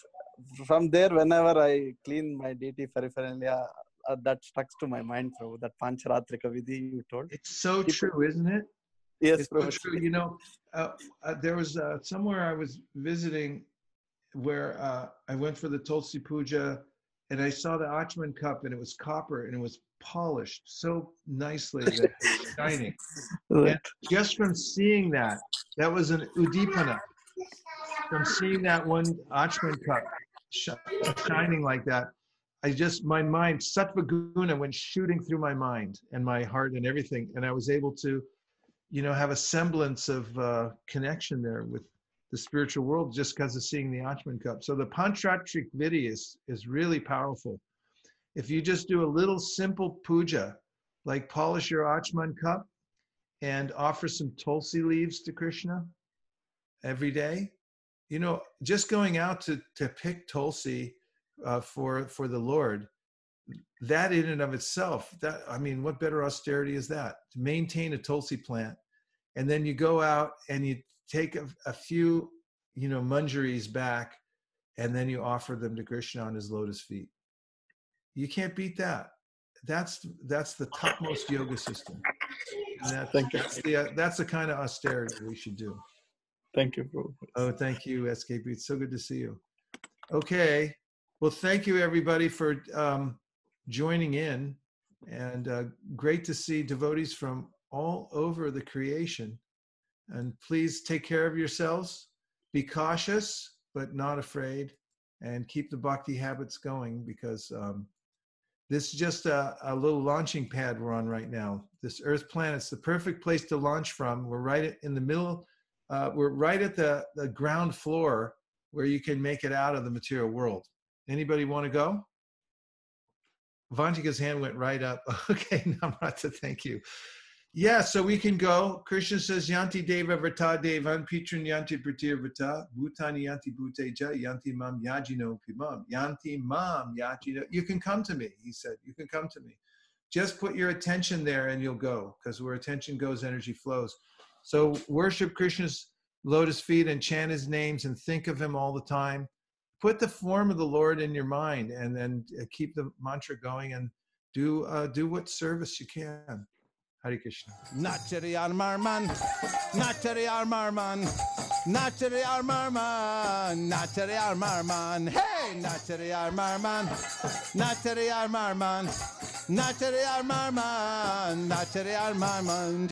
from there whenever I clean my deity paraphernalia, uh, that stuck to my mind, Prabhu. That Pancharatrika Vidhi you told. It's so Keep true, isn't it? Yes, It's so true. You know, uh, uh, there was uh, somewhere I was visiting where uh, I went for the Tulsi Puja and I saw the Achman cup and it was copper and it was polished so nicely that it was shining. Right. Just from seeing that, that was an Udipana. From seeing that one Achman cup sh- shining like that, I just, my mind, Sattva Guna went shooting through my mind and my heart and everything. And I was able to, you know, have a semblance of uh, connection there with the spiritual world just because of seeing the Achman cup. So the Pancharatrika Vidhi is, is really powerful. If you just do a little simple puja, like polish your Achman cup and offer some Tulsi leaves to Krishna every day, you know, just going out to, to pick Tulsi uh, for, for the Lord, that in and of itself, that, I mean, what better austerity is that? To maintain a Tulsi plant. And then you go out and you take a, a few, you know, manjaris back and then you offer them to Krishna on his lotus feet. You can't beat that. That's that's the topmost yoga system. And that, Thank you. that's the uh, that's the kind of austerity we should do. Thank you, Prabhu. Oh, thank you, SKP. It's so good to see you. Okay. Well, thank you everybody for um, joining in, and uh, great to see devotees from all over the creation. And please take care of yourselves. Be cautious, but not afraid, and keep the bhakti habits going because um, this is just a, a little launching pad we're on right now. This Earth planet's the perfect place to launch from. We're right in the middle uh, we're right at the, the ground floor where you can make it out of the material world. Anybody want to go? Vantika's hand went right up. Okay, Namrata, thank you. Yeah, so we can go. Krishna says, Yanti Deva Vrata Devan Pitran Yanti Pratir Vrata Bhutani Yanti Bhuteja Yanti Mam Yajino Pimam Yanti Mam Yajino. You can come to me, he said. You can come to me. Just put your attention there and you'll go, because where attention goes, energy flows. So worship Krishna's lotus feet and chant his names and think of him all the time. Put the form of the Lord in your mind and then uh, keep the mantra going and do uh, do what service you can. Hare Krishna. Nachari Armarman, Nachari Armarman, Nachari Armarman, Nachari Armarman, hey, Nachari Armarman, Nachari Armarman, Nachari Armarman, Nachari Armarman.